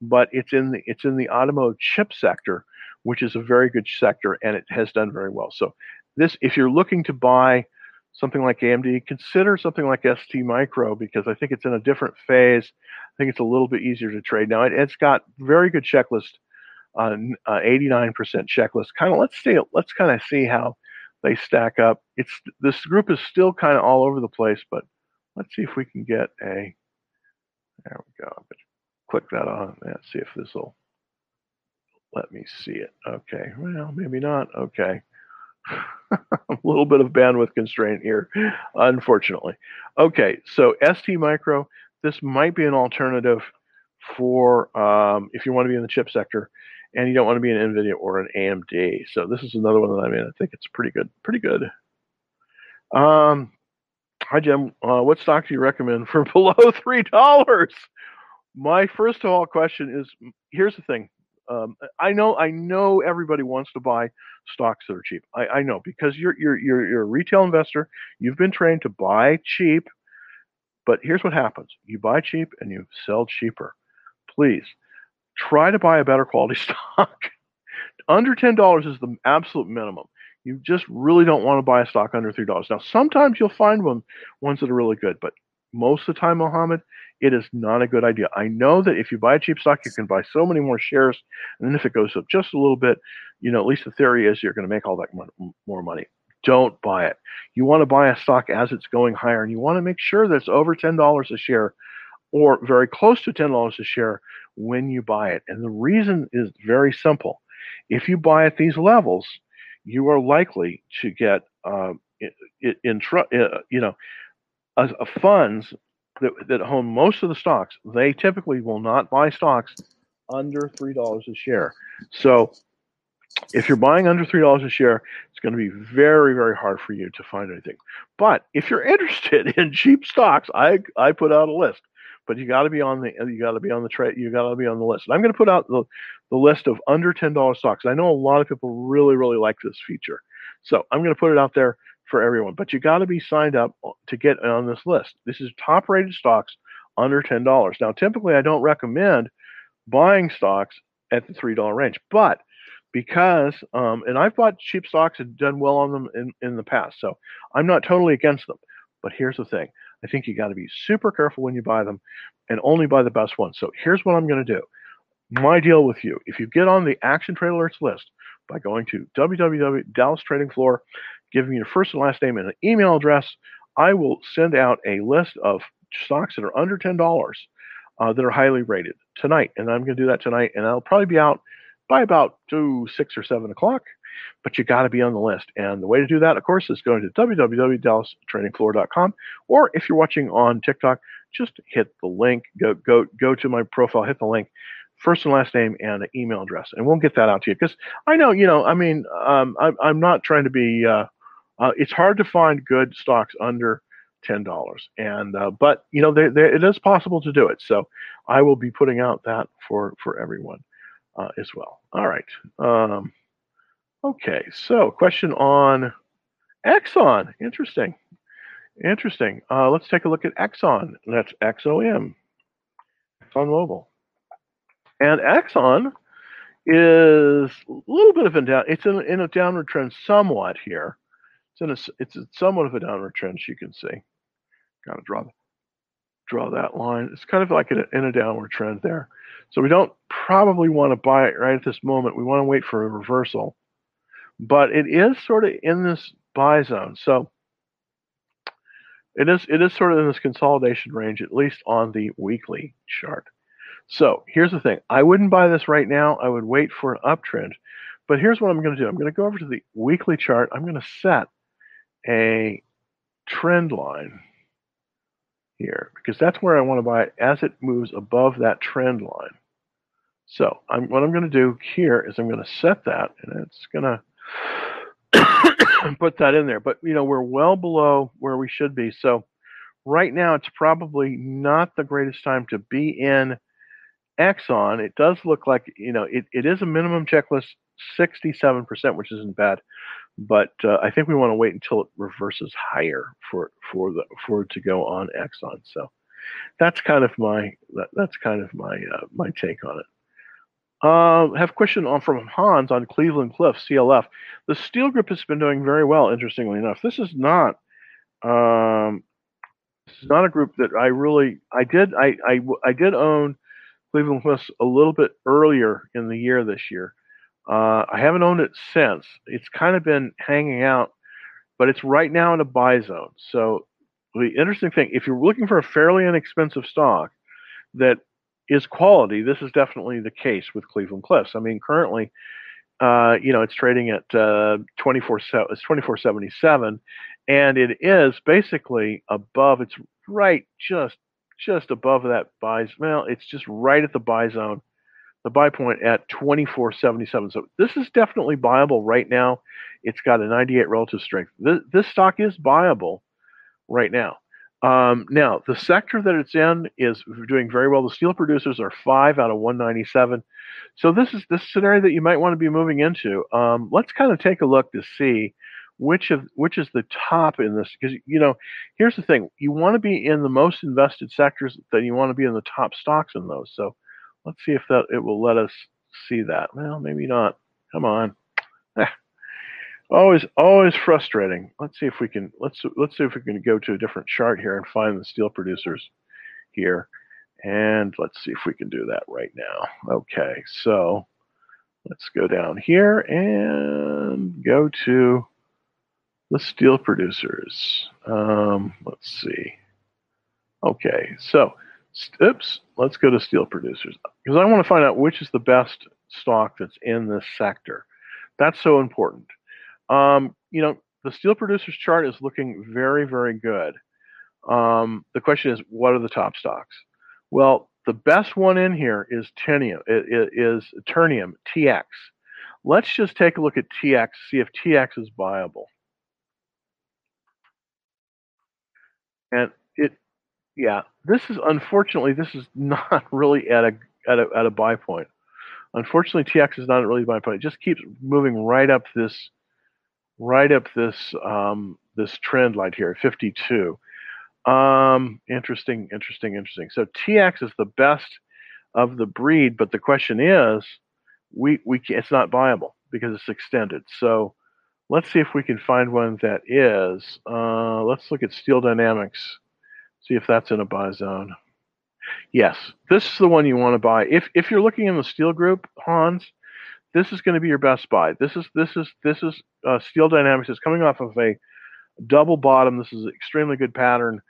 but it's in the it's in the automotive chip sector, which is a very good sector, and it has done very well. So this, if you're looking to buy something like AMD, consider something like ST Micro because I think it's in a different phase. I think it's a little bit easier to trade now. It, has got very good checklist, uh, uh, 89% checklist. Kind of let's see, let's kind of see how they stack up. It's this group is still kind of all over the place, but let's see if we can get a. There we go. Click that on and see if this will let me see it. Okay, well maybe not. Okay. a little bit of bandwidth constraint here, unfortunately. Okay, so ST Micro, this might be an alternative for um, if you want to be in the chip sector and you don't want to be an NVIDIA or an AMD. So this is another one that I'm in. I think it's pretty good. Pretty good. Um, hi Jim, uh, what stock do you recommend for below three dollars? My first of all question is: Here's the thing. Um, I know, I know everybody wants to buy stocks that are cheap. I, I know because you're, you're you're you're a retail investor. You've been trained to buy cheap. But here's what happens: you buy cheap and you sell cheaper. Please try to buy a better quality stock. under ten dollars is the absolute minimum. You just really don't want to buy a stock under three dollars. Now, sometimes you'll find one ones that are really good, but most of the time, Mohammed, it is not a good idea. I know that if you buy a cheap stock, you can buy so many more shares, and then if it goes up just a little bit, you know, at least the theory is you're going to make all that more money. Don't buy it. You want to buy a stock as it's going higher, and you want to make sure that it's over ten dollars a share, or very close to ten dollars a share when you buy it. And the reason is very simple. If you buy at these levels, you are likely to get uh, in, in uh, you know, uh, funds that, that own most of the stocks, they typically will not buy stocks under three dollars a share. So if you're buying under three dollars a share, it's going to be very, very hard for you to find anything. But if you're interested in cheap stocks, I I put out a list. But you got to be on the you got to be on the trade you got to be on the list. And I'm going to put out the, the list of under ten dollars stocks. I know a lot of people really, really like this feature, so I'm going to put it out there for everyone. But you got to be signed up to get on this list. This is top rated stocks under $10. Now, typically, I don't recommend buying stocks at the $3 range, but because, um, and I've bought cheap stocks and done well on them in, in the past, so I'm not totally against them. But here's the thing I think you got to be super careful when you buy them and only buy the best ones. So here's what I'm going to do. My deal with you if you get on the Action Trade Alerts list by going to www.dallastradingfloor giving me your first and last name and an email address, I will send out a list of stocks that are under ten dollars uh, that are highly rated tonight, and I'm going to do that tonight, and I'll probably be out by about two, six or seven o'clock. But you got to be on the list, and the way to do that, of course, is going to www.dallastradingfloor.com, or if you're watching on TikTok, just hit the link. Go go go to my profile, hit the link, first and last name and an email address, and we'll get that out to you. Because I know, you know, I mean, um, I'm I'm not trying to be uh, uh, it's hard to find good stocks under ten dollars, and uh, but you know it is possible to do it. So I will be putting out that for for everyone. uh, as well. All right. Um, okay, so question on Exxon. Interesting. Interesting. Uh, let's take a look at Exxon. That's XOM, Exxon Mobil. And Exxon is a little bit of a down. It's in, in a downward trend somewhat here. It's in a, it's a, somewhat of a downward trend, you can see. Kind of draw draw that line. It's kind of like in a, in a downward trend there. So we don't probably want to buy it right at this moment. We want to wait for a reversal. But it is sort of in this buy zone. So it is it is sort of in this consolidation range, at least on the weekly chart. So here's the thing. I wouldn't buy this right now. I would wait for an uptrend. But here's what I'm going to do. I'm going to go over to the weekly chart. I'm going to set a trend line here because that's where I want to buy it as it moves above that trend line. So I'm, what I'm going to do here is I'm going to set that and it's going to put that in there. But, you know, we're well below where we should be. So right now it's probably not the greatest time to be in Exxon. It does look like, you know, it, it is a minimum checklist 67%, which isn't bad but uh, I think we want to wait until it reverses higher for for the for it to go on Exxon. So that's kind of my that, that's kind of my uh, my take on it. Uh, have a question on from Hans on Cleveland Cliff CLF. The steel group has been doing very well. Interestingly enough, this is not um, this is not a group that I really I did I I, I did own Cleveland Cliffs a little bit earlier in the year this year. Uh, I haven't owned it since. It's kind of been hanging out, but it's right now in a buy zone. So the interesting thing, if you're looking for a fairly inexpensive stock that is quality, this is definitely the case with Cleveland Cliffs. I mean, currently, uh, you know, it's trading at uh, 24 it's 24.77, and it is basically above. It's right just just above that buy. Well, it's just right at the buy zone the buy point at 24.77. So this is definitely buyable right now. It's got a 98 relative strength. This, this stock is buyable right now. Um, now, the sector that it's in is doing very well. The steel producers are five out of 197. So this is this scenario that you might want to be moving into. Um, let's kind of take a look to see which of which is the top in this because you know here's the thing you want to be in the most invested sectors then you want to be in the top stocks in those so Let's see if that it will let us see that. Well, maybe not. Come on. Always, always frustrating. Let's see if we can. Let's let's see if we can go to a different chart here and find the steel producers here. And let's see if we can do that right now. Okay, so let's go down here and go to the steel producers. Um, let's see. Okay, so Oops, let's go to steel producers because I want to find out which is the best stock that's in this sector. That's so important. Um, you know, the steel producers chart is looking very, very good. Um, the question is, what are the top stocks? Well, the best one in here is Tenium. It, is Ternium TX. Let's just take a look at TX, see if TX is viable. And it, yeah, this is unfortunately this is not really at a at a at a buy point. Unfortunately, TX is not really buy point. It just keeps moving right up this right up this um, this trend line here, 52. Um, interesting, interesting, interesting. So TX is the best of the breed, but the question is, we we it's not viable because it's extended. So let's see if we can find one that is. Uh, let's look at Steel Dynamics. See if that's in a buy zone. Yes, this is the one you want to buy. If if you're looking in the steel group, Hans, this is going to be your best buy. This is this is this is uh, Steel Dynamics. It's coming off of a double bottom. This is an extremely good pattern.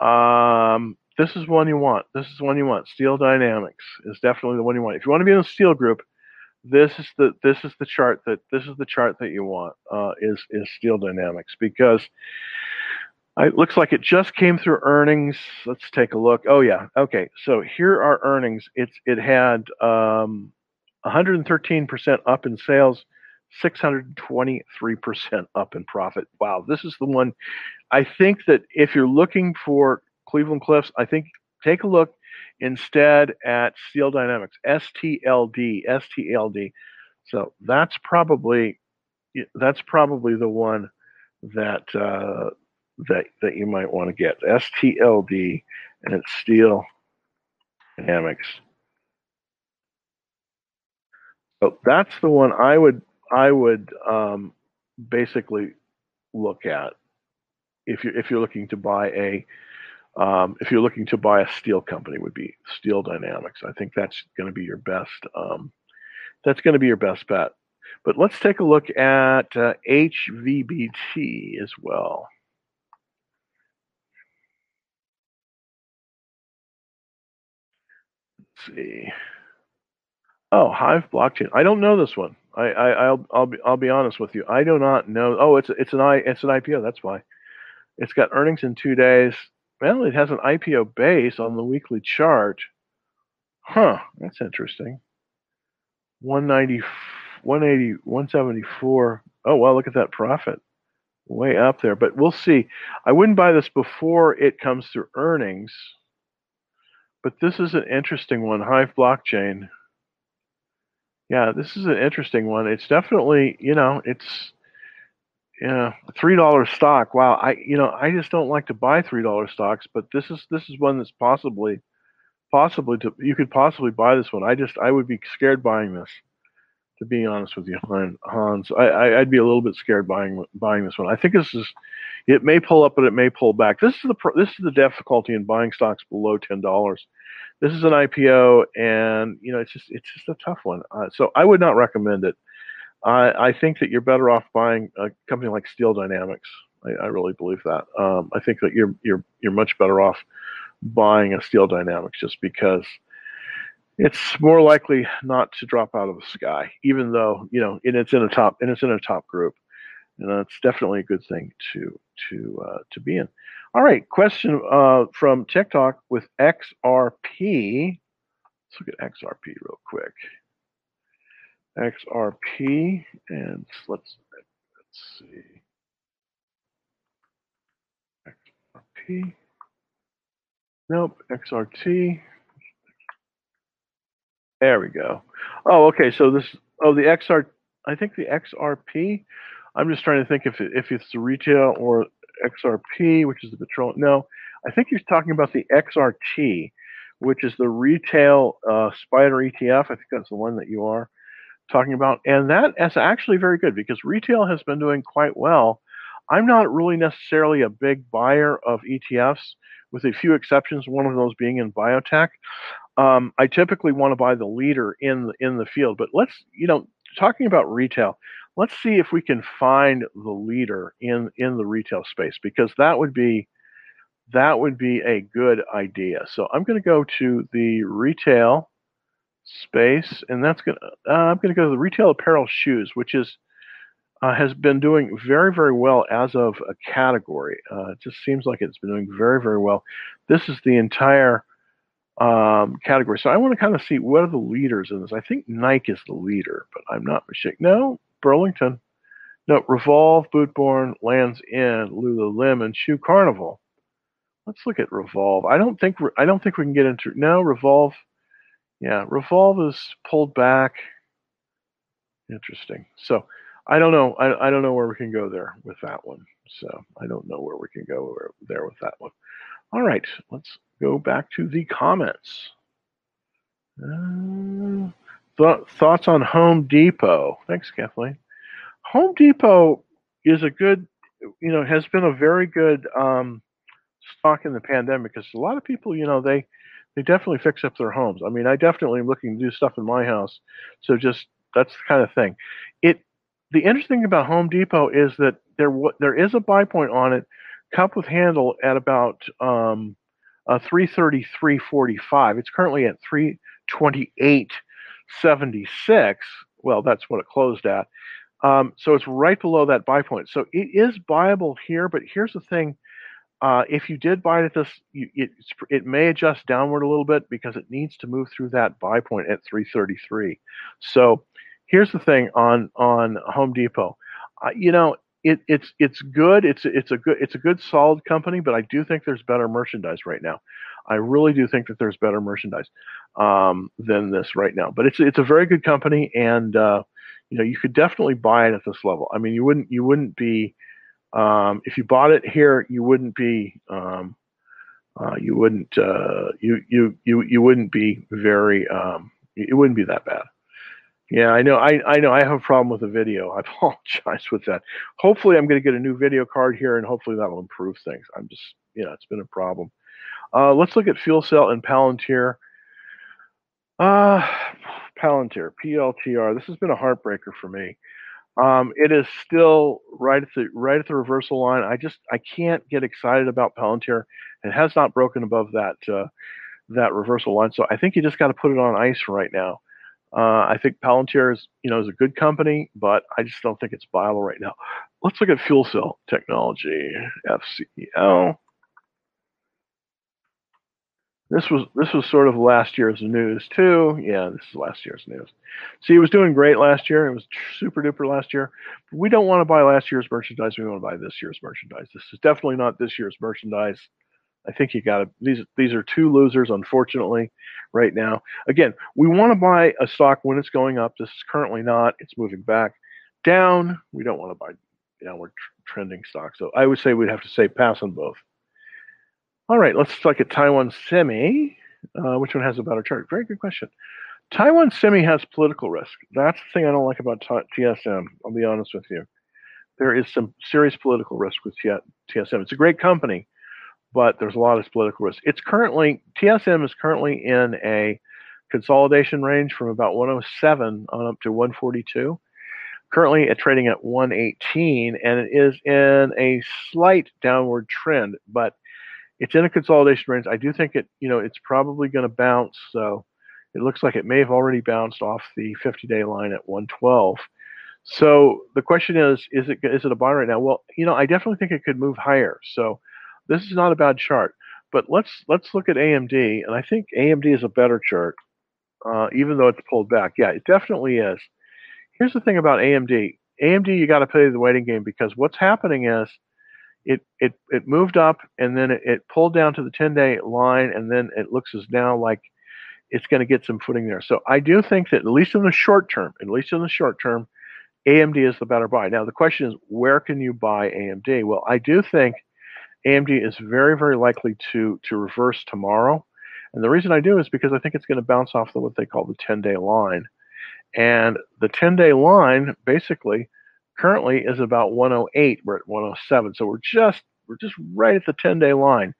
Um, this is one you want. This is one you want. Steel Dynamics is definitely the one you want. If you want to be in the steel group, this is the this is the chart that this is the chart that you want. Uh, is is Steel Dynamics because it looks like it just came through earnings. Let's take a look. Oh yeah, okay. So here are earnings. It's it had um, 113% up in sales, 623% up in profit. Wow, this is the one. I think that if you're looking for Cleveland Cliffs, I think take a look. instead at Steel Dynamics, STLD, STLD. So that's probably that's probably the one that uh, that that you might want to get STLD, and it's Steel Dynamics. So that's the one I would I would um, basically look at if you're if you're looking to buy a um, if you're looking to buy a steel company would be Steel Dynamics. I think that's going to be your best. Um, that's going to be your best bet. But let's take a look at uh, HVBT as well. Let's see. Oh, Hive blockchain. I don't know this one. I, I will I'll be I'll be honest with you. I do not know. Oh, it's it's an I it's an IPO. That's why. It's got earnings in two days. Well, it has an IPO base on the weekly chart. Huh, that's interesting. 190, 180, 174. Oh, well, look at that profit. Way up there. But we'll see. I wouldn't buy this before it comes through earnings. But this is an interesting one. Hive blockchain. Yeah, this is an interesting one. It's definitely, you know, it's yeah, three dollar stock. Wow, I you know I just don't like to buy three dollar stocks, but this is this is one that's possibly possibly to you could possibly buy this one. I just I would be scared buying this. To be honest with you, Hans, I, would be a little bit scared buying buying this one. I think this is it may pull up, but it may pull back. This is the this is the difficulty in buying stocks below ten dollars. This is an IPO, and you know it's just it's just a tough one. Uh, so I would not recommend it. I, I think that you're better off buying a company like Steel Dynamics. I, I really believe that. Um, I think that you're you're you're much better off buying a Steel Dynamics just because it's more likely not to drop out of the sky, even though you know and it's in a top and it's in a top group, and that's definitely a good thing to to uh, to be in. All right, question uh, from TikTok with XRP. Let's look at XRP real quick. XRP, and let's let's see. XRP. Nope, XRT. There we go. Oh, okay. So this, oh, the XR, I think the XRP. I'm just trying to think if it, if it's the retail or XRP, which is the petroleum. No, I think you're talking about the XRT, which is the retail uh, SPDR ETF. I think that's the one that you are talking about. And that is actually very good because retail has been doing quite well. I'm not really necessarily a big buyer of ETFs, with a few exceptions, one of those being in biotech. Um, I typically want to buy the leader in the, in the field. But let's, you know, talking about retail, let's see if we can find the leader in in the retail space because that would be that would be a good idea. So I'm going to go to the retail space, and that's going to, uh, I'm going to go to the retail apparel shoes, which is uh, has been doing very, very well as of a category. Uh, it just seems like it's been doing very, very well. This is the entire um, category. So I want to kind of see what are the leaders in this. I think Nike is the leader, but I'm not mistaken. No, Burlington. No, Revolve, Boot Barn, Lands End, Lululemon, Shoe Carnival. Let's look at Revolve. I don't think I don't think we can get into no Revolve. Yeah, Revolve is pulled back. Interesting. So I don't know. I, I don't know where we can go there with that one. So I don't know where we can go there with that one. All right, let's go back to the comments. Uh, th- thoughts on Home Depot? Thanks, Kathleen. Home Depot is a good, you know, has been a very good um, stock in the pandemic because a lot of people, you know, they they definitely fix up their homes. I mean, I definitely am looking to do stuff in my house. So just that's the kind of thing. It the interesting thing about Home Depot is that there there is a buy point on it, cup with handle at about um, uh, 333.45. It's currently at 328.76. Well, that's what it closed at. Um, so it's right below that buy point. So it is buyable here, but here's the thing uh, if you did buy it at this, you, it, it may adjust downward a little bit because it needs to move through that buy point at 333. So here's the thing on on Home Depot. Uh, you know, it, it's it's good. It's it's a good it's a good solid company, but I do think there's better merchandise right now. I really do think that there's better merchandise um, than this right now. But it's it's a very good company, and uh, you know you could definitely buy it at this level. I mean, you wouldn't you wouldn't be um, if you bought it here, you wouldn't be um, uh, you wouldn't uh, you you you you wouldn't be very um, it wouldn't be that bad. Yeah, I know. I, I know. I have a problem with the video. I apologize with that. Hopefully, I'm going to get a new video card here, and hopefully that will improve things. I'm just, you know, it's been a problem. Uh, let's look at Fuel Cell and Palantir. Uh, Palantir, PLTR. This has been a heartbreaker for me. Um, it is still right at the right at the reversal line. I just I can't get excited about Palantir. It has not broken above that uh, that reversal line, so I think you just got to put it on ice right now. Uh, I think Palantir is, you know, is a good company, but I just don't think it's viable right now. Let's look at fuel cell technology, FCL. This was this was sort of last year's news too. Yeah, this is last year's news. See, it was doing great last year. It was super duper last year. We don't want to buy last year's merchandise. We want to buy this year's merchandise. This is definitely not this year's merchandise. I think you got to these these are two losers, unfortunately, right now. Again, we want to buy a stock when it's going up. This is currently not. It's moving back down. We don't want to buy downward trending stocks. So I would say we'd have to say pass on both. All right, let's look at Taiwan Semi. Uh, which one has a better chart? Very good question. Taiwan Semi has political risk. That's the thing I don't like about TSM. I'll be honest with you. There is some serious political risk with TSM. It's a great company, but there's a lot of political risk. It's currently TSM is currently in a consolidation range from about 107 on up to 142. Currently, it's trading at 118, and it is in a slight downward trend, but it's in a consolidation range. I do think it, you know, it's probably going to bounce. So it looks like it may have already bounced off the 50-day line at 112. So the question is, is it is it a buy right now? Well, you know, I definitely think it could move higher. So this is not a bad chart. But let's let's look at AMD, and I think AMD is a better chart, uh, even though it's pulled back. Yeah, it definitely is. Here's the thing about AMD. AMD, you got to play the waiting game because what's happening is it it it moved up and then it, it pulled down to the 10 day line and then it looks as now like it's going to get some footing there. So I do think that at least in the short term, at least in the short term, AMD is the better buy. Now the question is where can you buy AMD? Well, I do think AMD is very very likely to to reverse tomorrow. And the reason I do is because I think it's going to bounce off the, what they call the 10 day line. And the 10 day line basically currently is about 108. We're at 107, so we're just we're just right at the 10 day line.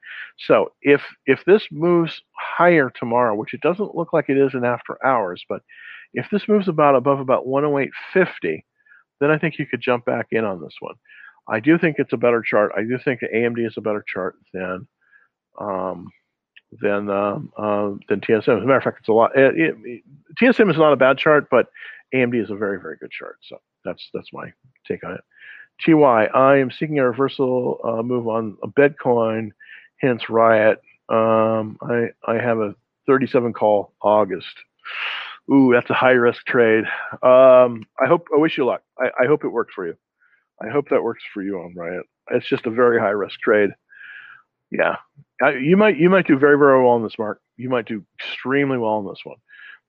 So if if this moves higher tomorrow, which it doesn't look like it is in after hours, but if this moves about above about 108.50, then I think you could jump back in on this one. I do think it's a better chart. I do think AMD is a better chart than um, than uh, uh, than TSM. As a matter of fact, it's a lot. It, it, TSM is not a bad chart, but AMD is a very very good chart. So that's that's my take on it. TY, I am seeking a reversal uh, move on a Bitcoin, hence Riot. Um, I I have a 37 call August. Ooh, that's a high risk trade. Um, I hope I wish you luck. I, I hope it works for you. I hope that works for you on Riot. It's just a very high risk trade. Yeah, I, you might you might do very very well on this mark. You might do extremely well on this one.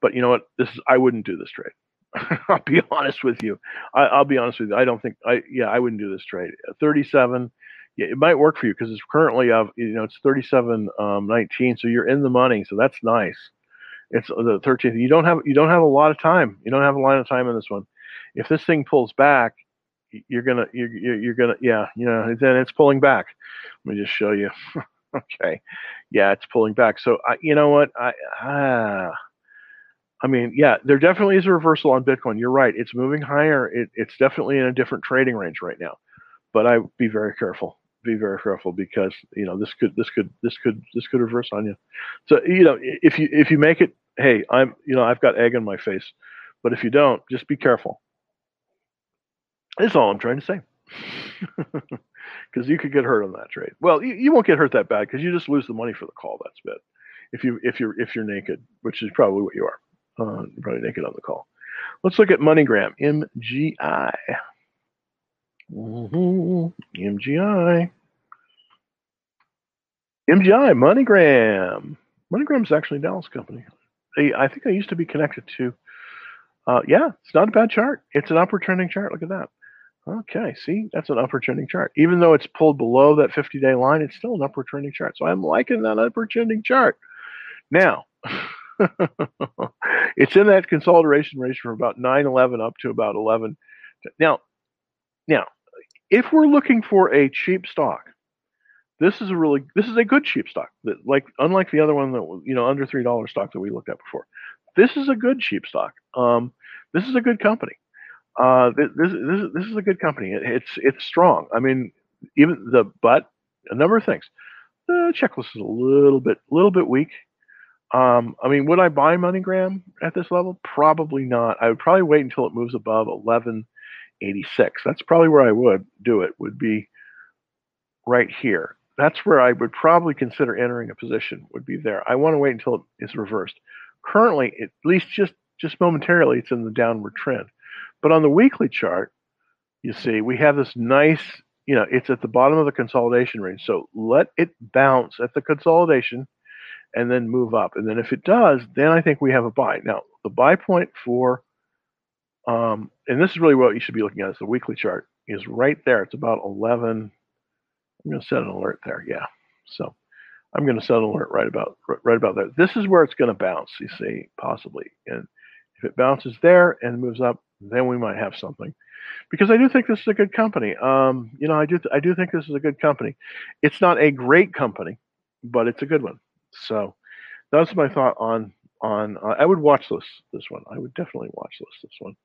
But you know what? This is I wouldn't do this trade. I'll be honest with you. I, will be honest with you. I don't think I yeah I wouldn't do this trade. Uh, 37. Yeah, it might work for you because it's currently of you know it's 37 um, 19, so you're in the money. So that's nice. It's uh, the 13th. You don't have you don't have a lot of time. You don't have a lot of time in this one. If this thing pulls back, you're gonna you're you're gonna yeah you know then it's pulling back. Let me just show you. okay, yeah, it's pulling back. So I you know what I ah I mean, yeah, there definitely is a reversal on Bitcoin. You're right; it's moving higher. It, it's definitely in a different trading range right now. But I be very careful. Be very careful because you know this could this could this could this could reverse on you. So you know if you if you make it, hey, I'm you know I've got egg in my face. But if you don't, just be careful. That's all I'm trying to say. Because you could get hurt on that trade. Well, you, you won't get hurt that bad because you just lose the money for the call. That's bit. If you if you're if you're naked, which is probably what you are. Uh, probably naked on the call. Let's look at MoneyGram, MGI. Mm-hmm. MGI. MGI, MoneyGram. MoneyGram is actually a Dallas company. They, I think I used to be connected to. Uh, yeah, it's not a bad chart. It's an upward trending chart. Look at that. Okay, see, that's an upward trending chart. Even though it's pulled below that 50 day line, it's still an upward trending chart. So I'm liking that upward trending chart. Now, it's in that consolidation range from about 911 up to about 11. Now, now, if we're looking for a cheap stock, this is a really this is a good cheap stock. That like unlike the other one that you know under three dollar stock that we looked at before. This is a good cheap stock. Um, this is a good company. Uh, this, this, this, is a good company. It, it's it's strong. I mean, even the but a number of things. The checklist is a little bit little bit weak. Um, I mean, would I buy MoneyGram at this level? Probably not. I would probably wait until it moves above 1186. That's probably where I would do it. Would be right here. That's where I would probably consider entering a position. Would be there. I want to wait until it is reversed. Currently, at least just just momentarily, it's in the downward trend. But on the weekly chart, you see we have this nice, you know, it's at the bottom of the consolidation range. So let it bounce at the consolidation and then move up. And then if it does, then I think we have a buy. Now, the buy point for, um, and this is really what you should be looking at, is the weekly chart, is right there. It's about 11. I'm going to set an alert there. Yeah. So I'm going to set an alert right about right about there. This is where it's going to bounce, you see, possibly. And if it bounces there and moves up, then we might have something. Because I do think this is a good company. Um, you know, I do I do think this is a good company. It's not a great company, but it's a good one. So that's my thought on on. Uh, I would watch this this one. I would definitely watch this this one.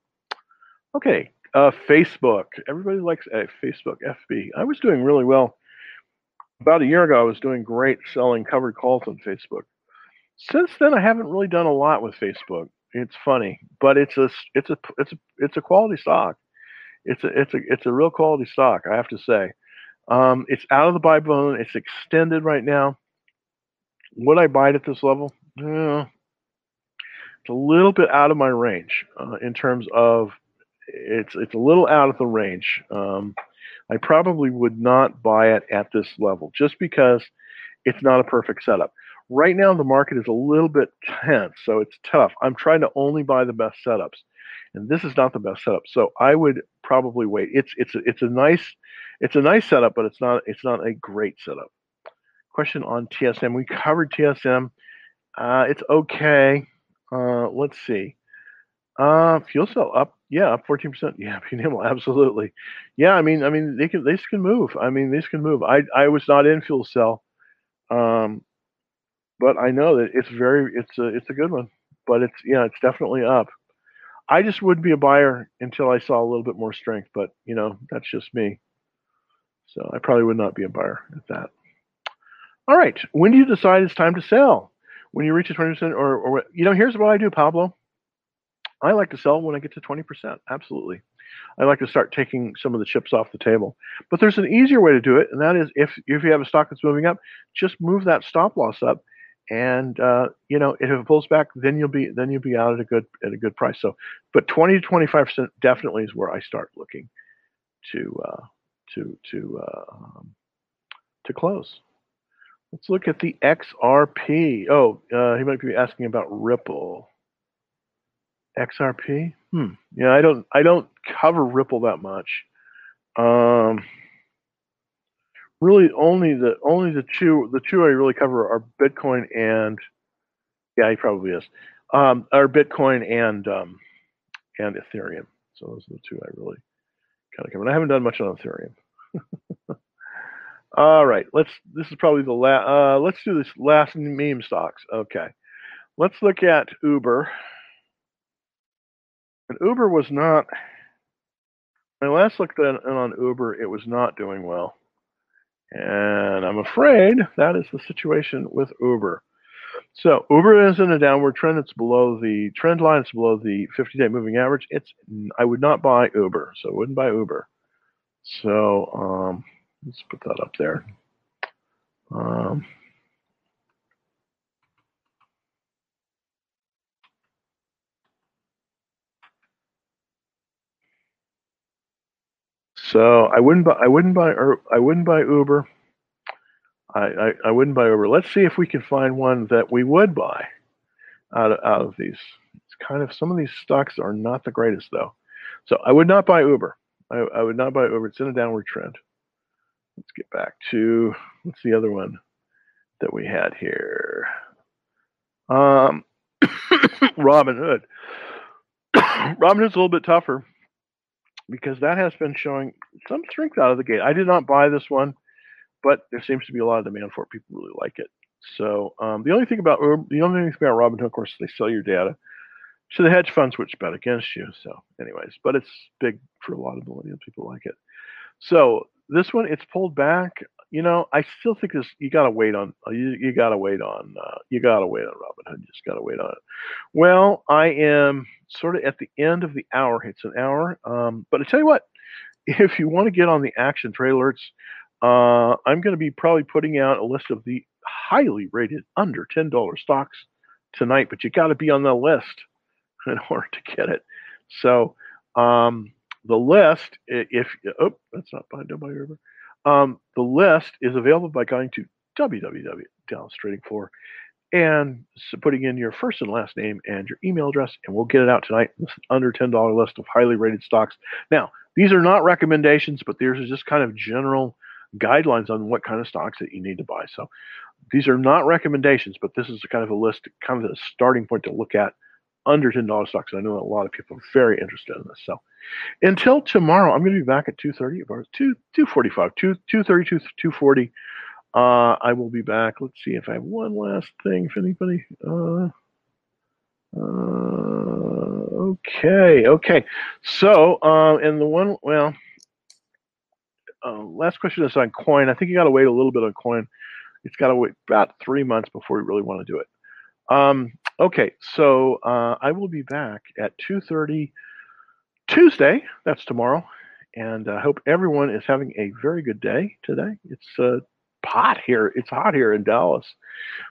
Okay, uh, Facebook. Everybody likes uh, Facebook. FB. I was doing really well about a year ago. I was doing great selling covered calls on Facebook. Since then, I haven't really done a lot with Facebook. It's funny, but it's a it's a it's a it's a quality stock. It's a it's a it's a real quality stock. I have to say. Um, it's out of the buy bone. It's extended right now. Would I buy it at this level? Yeah, it's a little bit out of my range uh, in terms of it's it's a little out of the range. Um, I probably would not buy it at this level just because it's not a perfect setup. Right now, the market is a little bit tense, so it's tough. I'm trying to only buy the best setups, and this is not the best setup. So I would probably wait. It's it's it's a nice it's a nice setup, but it's not it's not a great setup question on TSM. We covered TSM. Uh, it's okay. Uh, let's see. Uh, fuel cell up, yeah, up 14%. Yeah, Punimel, absolutely. Yeah, I mean, I mean, they can, they can move. I mean, these can move. I, I was not in fuel cell, um, but I know that it's very, it's a, it's a good one. But it's, yeah, it's definitely up. I just wouldn't be a buyer until I saw a little bit more strength. But you know, that's just me. So I probably would not be a buyer at that. All right. When do you decide it's time to sell? When you reach a 20% or, or you know, here's what I do, Pablo. I like to sell when I get to 20%. Absolutely. I like to start taking some of the chips off the table. But there's an easier way to do it, and that is if if you have a stock that's moving up, just move that stop loss up, and uh, you know if it pulls back, then you'll be then you'll be out at a good at a good price. So, but 20 to 25 percent definitely is where I start looking to uh, to to uh, um, to close. Let's look at the XRP. Oh, uh, he might be asking about Ripple. XRP? Hmm. Yeah, I don't I don't cover Ripple that much. Um, really, only the only the two the two I really cover are Bitcoin and yeah, he probably is. Um, are Bitcoin and um, and Ethereum. So those are the two I really kind of cover. And I haven't done much on Ethereum. All right, let's. This is probably the last. Uh, let's do this last meme stocks. Okay, let's look at Uber. And Uber was not. When I last looked at on Uber, it was not doing well, and I'm afraid that is the situation with Uber. So Uber is in a downward trend. It's below the trend line. It's below the 50-day moving average. It's. I would not buy Uber, so I wouldn't buy Uber. So. Um, Let's put that up there. Um, so I wouldn't buy I wouldn't buy I wouldn't buy Uber. I, I, I wouldn't buy Uber. Let's see if we can find one that we would buy out of, out of these. It's kind of some of these stocks are not the greatest though. So I would not buy Uber. I, I would not buy Uber. It's in a downward trend. Let's get back to what's the other one that we had here. Um, Robin Hood. Robin Hood's a little bit tougher because that has been showing some strength out of the gate. I did not buy this one, but there seems to be a lot of demand for it. People really like it. So um, the only thing about the only thing about Robinhood, of course, is they sell your data to the hedge funds, which bet against you. So, anyways, but it's big for a lot of millennial people like it. So this one, it's pulled back. You know, I still think this. You gotta wait on. Uh, you, you gotta wait on. Uh, you gotta wait on Robinhood. You just gotta wait on it. Well, I am sort of at the end of the hour. It's an hour. Um, but I tell you what, if you want to get on the action trade alerts, uh, I'm going to be probably putting out a list of the highly rated under ten dollar stocks tonight. But you got to be on the list in order to get it. So um, the list, if oh, that's not by River. Um, the list is available by going to www Dallas Trading Floor and putting in your first and last name and your email address, and we'll get it out tonight. Under $10 list of highly rated stocks. Now, these are not recommendations, but these are just kind of general guidelines on what kind of stocks that you need to buy. So these are not recommendations, but this is kind of a list, kind of a starting point to look at under $10 stocks. I know a lot of people are very interested in this. So until tomorrow, I'm going to be back at 2.30, about 2, two forty five two two thirty two two forty uh, I will be back. Let's see if I have one last thing. If anybody. Uh, uh, okay, okay. So, uh, and the one, well, uh, last question is on coin. I think you got to wait a little bit on coin. It's got to wait about three months before you really want to do it. Um, okay, so uh, I will be back at 2:30 Tuesday. That's tomorrow, and I hope everyone is having a very good day today. It's uh, hot here. It's hot here in Dallas,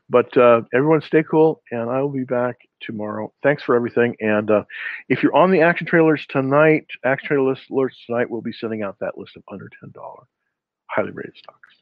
but uh, everyone stay cool, and I will be back tomorrow. Thanks for everything, and uh, if you're on the action trailers tonight, action trailer list alerts tonight, we'll be sending out that list of under ten dollar highly rated stocks.